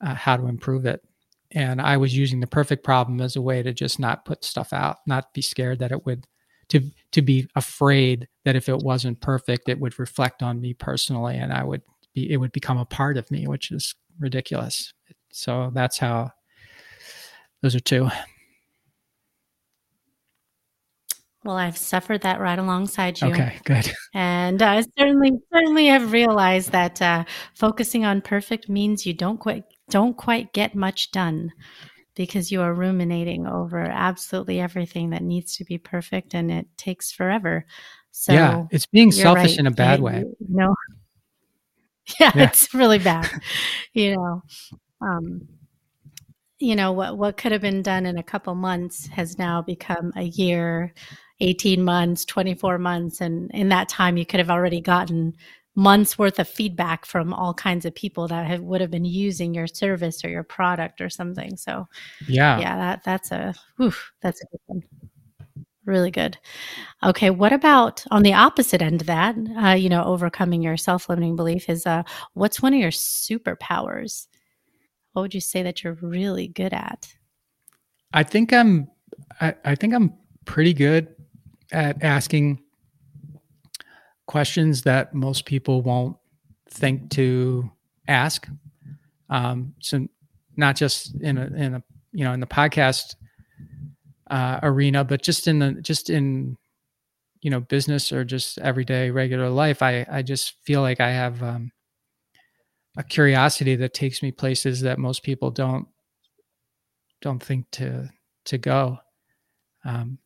uh, how to improve it. And I was using the perfect problem as a way to just not put stuff out, not be scared that it would to to be afraid that if it wasn't perfect, it would reflect on me personally, and I would be it would become a part of me, which is ridiculous. So that's how those are two. Well, I've suffered that right alongside you. Okay, good. [LAUGHS] And I certainly, certainly have realized that uh, focusing on perfect means you don't quite don't quite get much done because you are ruminating over absolutely everything that needs to be perfect, and it takes forever. So yeah, it's being selfish right. in a bad you, way. No, [LAUGHS] yeah, yeah, it's really bad. [LAUGHS] you know, um, you know what what could have been done in a couple months has now become a year 18 months, 24 months. And in that time, you could have already gotten months worth of feedback from all kinds of people that have, would have been using your service or your product or something. So yeah, yeah, that, that's a, whew, that's a good one. Really good. Okay. What about on the opposite end of that, uh, you know, overcoming your self-limiting belief is, uh, what's one of your superpowers? What would you say that you're really good at? I think I'm, I, I think I'm pretty good at asking questions that most people won't think to ask. Um, so not just in a in a you know in the podcast uh, arena, but just in the just in you know business or just everyday regular life. I I just feel like I have um, a curiosity that takes me places that most people don't don't think to to go. Um,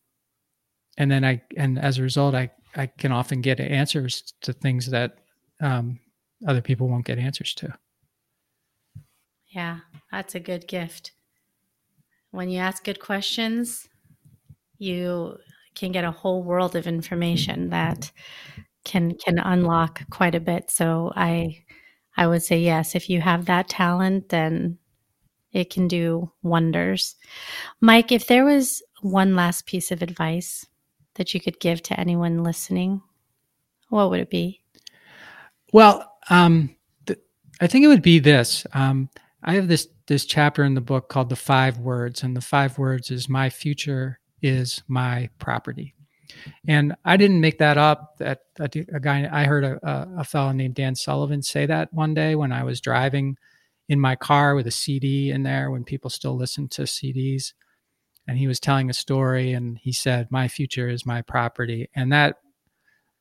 and then I and as a result, I I can often get answers to things that um, other people won't get answers to. Yeah, that's a good gift. When you ask good questions, you can get a whole world of information that can can unlock quite a bit. So I I would say yes, if you have that talent, then it can do wonders. Mike, if there was one last piece of advice that you could give to anyone listening, what would it be? Well, um, th- I think it would be this. Um, I have this this chapter in the book called the five words, and the five words is my future is my property. And I didn't make that up. That a, a guy I heard a, a, a fellow named Dan Sullivan say that one day when I was driving in my car with a CD in there when people still listen to CDs and he was telling a story and he said my future is my property. And that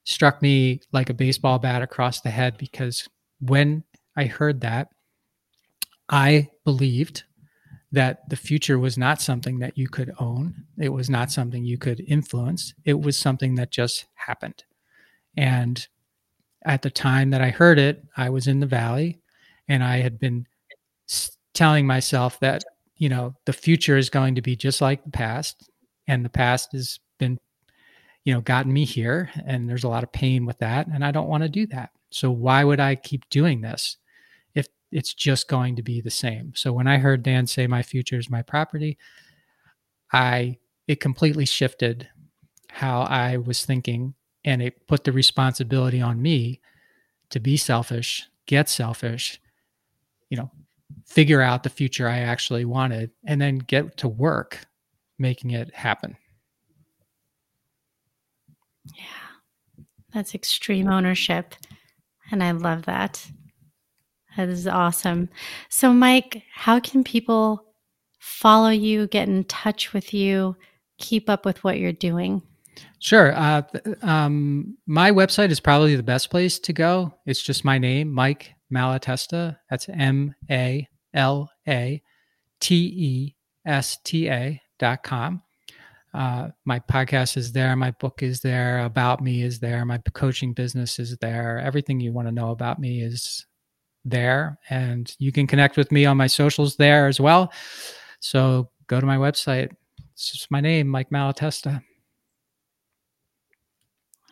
struck me like a baseball bat across the head because when i heard that i believed that the future was not something that you could own. It was not something you could influence. It was something that just happened. And at the time that i heard it i was in the valley and i had been telling myself that you know the future is going to be just like the past and the past has been you know gotten me here and there's a lot of pain with that and i don't want to do that. So why would i keep doing this if it's just going to be the same? So when i heard dan say my future is my property i it completely shifted how i was thinking and it put the responsibility on me to be selfish get selfish you know figure out the future I actually wanted and then get to work making it happen. Yeah. That's extreme ownership. And I love that. That is awesome. So, Mike, how can people follow you, get in touch with you, keep up with what you're doing? Sure. Uh, um, my website is probably the best place to go. It's just my name, Mike Malatesta. That's M A L A T E S T A dot com. Uh, my podcast is there. My book is there. About me is there. My coaching business is there. Everything you want to know about me is there. And you can connect with me on my socials there as well. So go to my website. It's just my name, Mike Malatesta.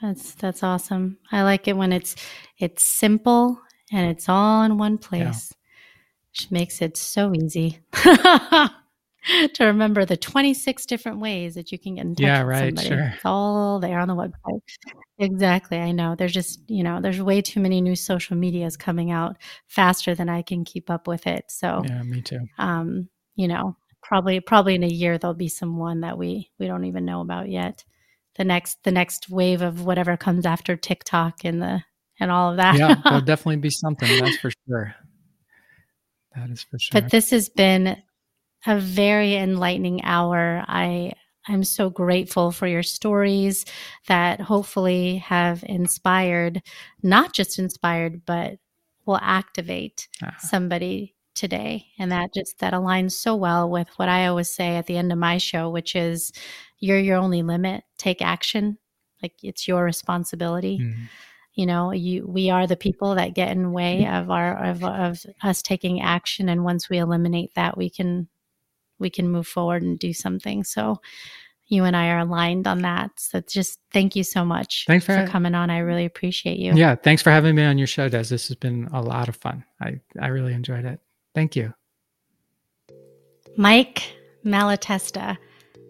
That's that's awesome. I like it when it's it's simple and it's all in one place. Yeah. Which makes it so easy. [LAUGHS] to remember the 26 different ways that you can get in touch Yeah, with right, somebody. sure. It's all there on the website. Exactly. I know. There's just, you know, there's way too many new social medias coming out faster than I can keep up with it. So, Yeah, me too. um, you know, probably probably in a year there'll be some one that we we don't even know about yet. The next the next wave of whatever comes after TikTok and the and all of that. Yeah, there'll [LAUGHS] definitely be something, that's for sure. That is for sure. But this has been a very enlightening hour. I I'm so grateful for your stories that hopefully have inspired, not just inspired, but will activate Ah, somebody today. And that just that aligns so well with what I always say at the end of my show, which is you're your only limit. Take action. Like it's your responsibility mm, you know you we are the people that get in the way of our of, of us taking action and once we eliminate that we can we can move forward and do something so you and i are aligned on that so just thank you so much Thanks for- coming on i really appreciate you Yeah, thanks for having me on your show, Des. This has been a lot of fun. I, I really enjoyed it. Thank you. Mike Malatesta,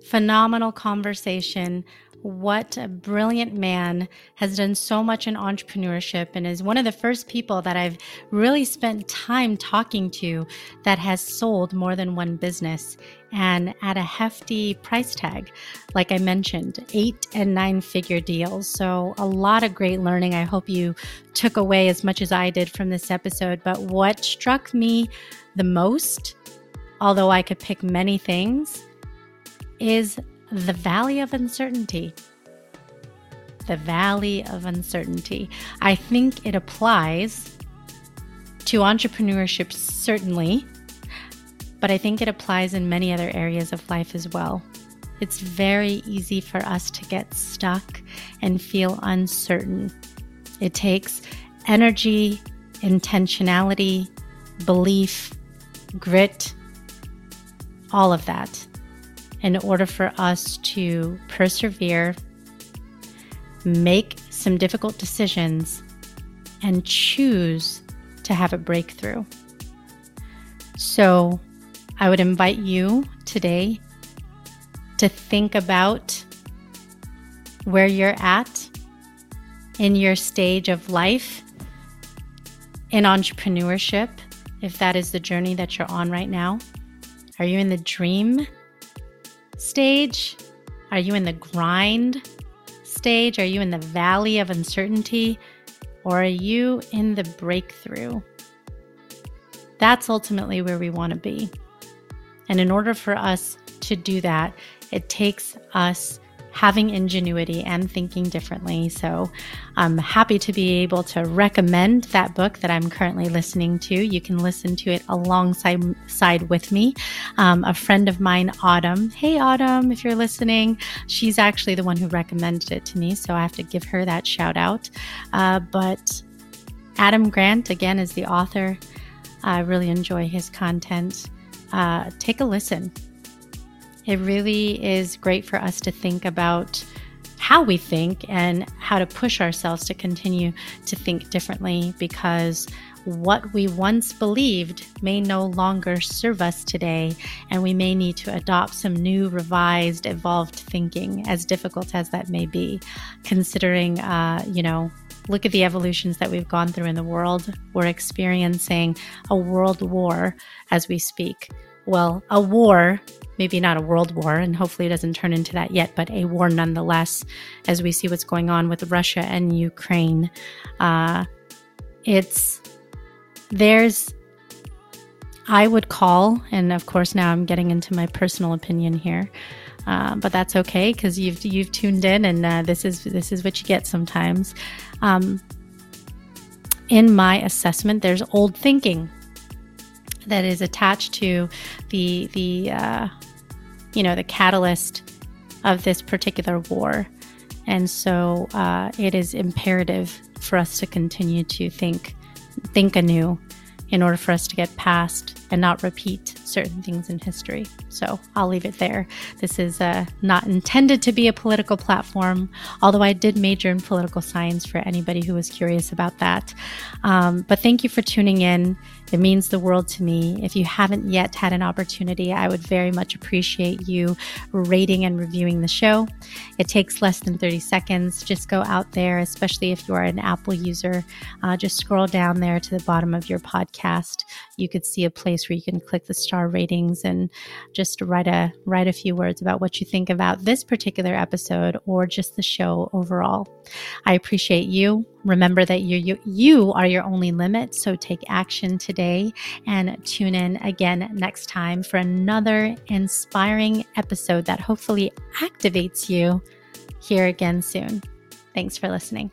phenomenal conversation. What a brilliant man has done so much in entrepreneurship and is one of the first people that I've really spent time talking to that has sold more than one business and at a hefty price tag. Like I mentioned, eight and nine figure deals. So, a lot of great learning. I hope you took away as much as I did from this episode. But what struck me the most although I could pick many things, is the valley of uncertainty. The valley of uncertainty. I think it applies to entrepreneurship, certainly, but I think it applies in many other areas of life as well. It's very easy for us to get stuck and feel uncertain. It takes energy, intentionality, belief, grit, all of that in order for us to persevere, make some difficult decisions, and choose to have a breakthrough. So, I would invite you today to think about where you're at in your stage of life in entrepreneurship, if that is the journey that you're on right now. Are you in the dream stage? Are you in the grind stage? Are you in the valley of uncertainty? Or are you in the breakthrough? That's ultimately where we want to be. And in order for us to do that, it takes us having ingenuity and thinking differently. So I'm happy to be able to recommend that book that I'm currently listening to. You can listen to it alongside side with me. Um, a friend of mine, Autumn. Hey, Autumn, if you're listening, she's actually the one who recommended it to me. So I have to give her that shout out. Uh, but Adam Grant, again, is the author. I really enjoy his content. Uh, take a listen. It really is great for us to think about how we think and how to push ourselves to continue to think differently because what we once believed may no longer serve us today, and we may need to adopt some new, revised, evolved thinking, as difficult as that may be, considering, uh, you know, look at the evolutions that we've gone through in the world. We're experiencing a world war as we speak. Well, a war, maybe not a world war, and hopefully it doesn't turn into that yet, but a war nonetheless, as we see what's going on with Russia and Ukraine. Uh, it's there's I would call, and of course now I'm getting into my personal opinion here, uh, but that's okay because you've you've tuned in, and uh, this is this is what you get sometimes. Um, in my assessment, there's old thinking that is attached to the the uh, you know the catalyst of this particular war, and so uh, it is imperative for us to continue to think think anew in order for us to get past and not repeat certain things in history. So I'll leave it there. This is uh, not intended to be a political platform, although I did major in political science for anybody who was curious about that. Um, but thank you for tuning in. It means the world to me. If you haven't yet had an opportunity, I would very much appreciate you rating and reviewing the show. It takes less than 30 seconds. Just go out there, especially if you are an Apple user, uh, just scroll down there to the bottom of your podcast. You could see a place where you can click the star ratings and just write a write a few words about what you think about this particular episode or just the show overall. I appreciate you. Remember that you, you, you are your only limit. So take action today and tune in again next time for another inspiring episode that hopefully activates you here again soon. Thanks for listening.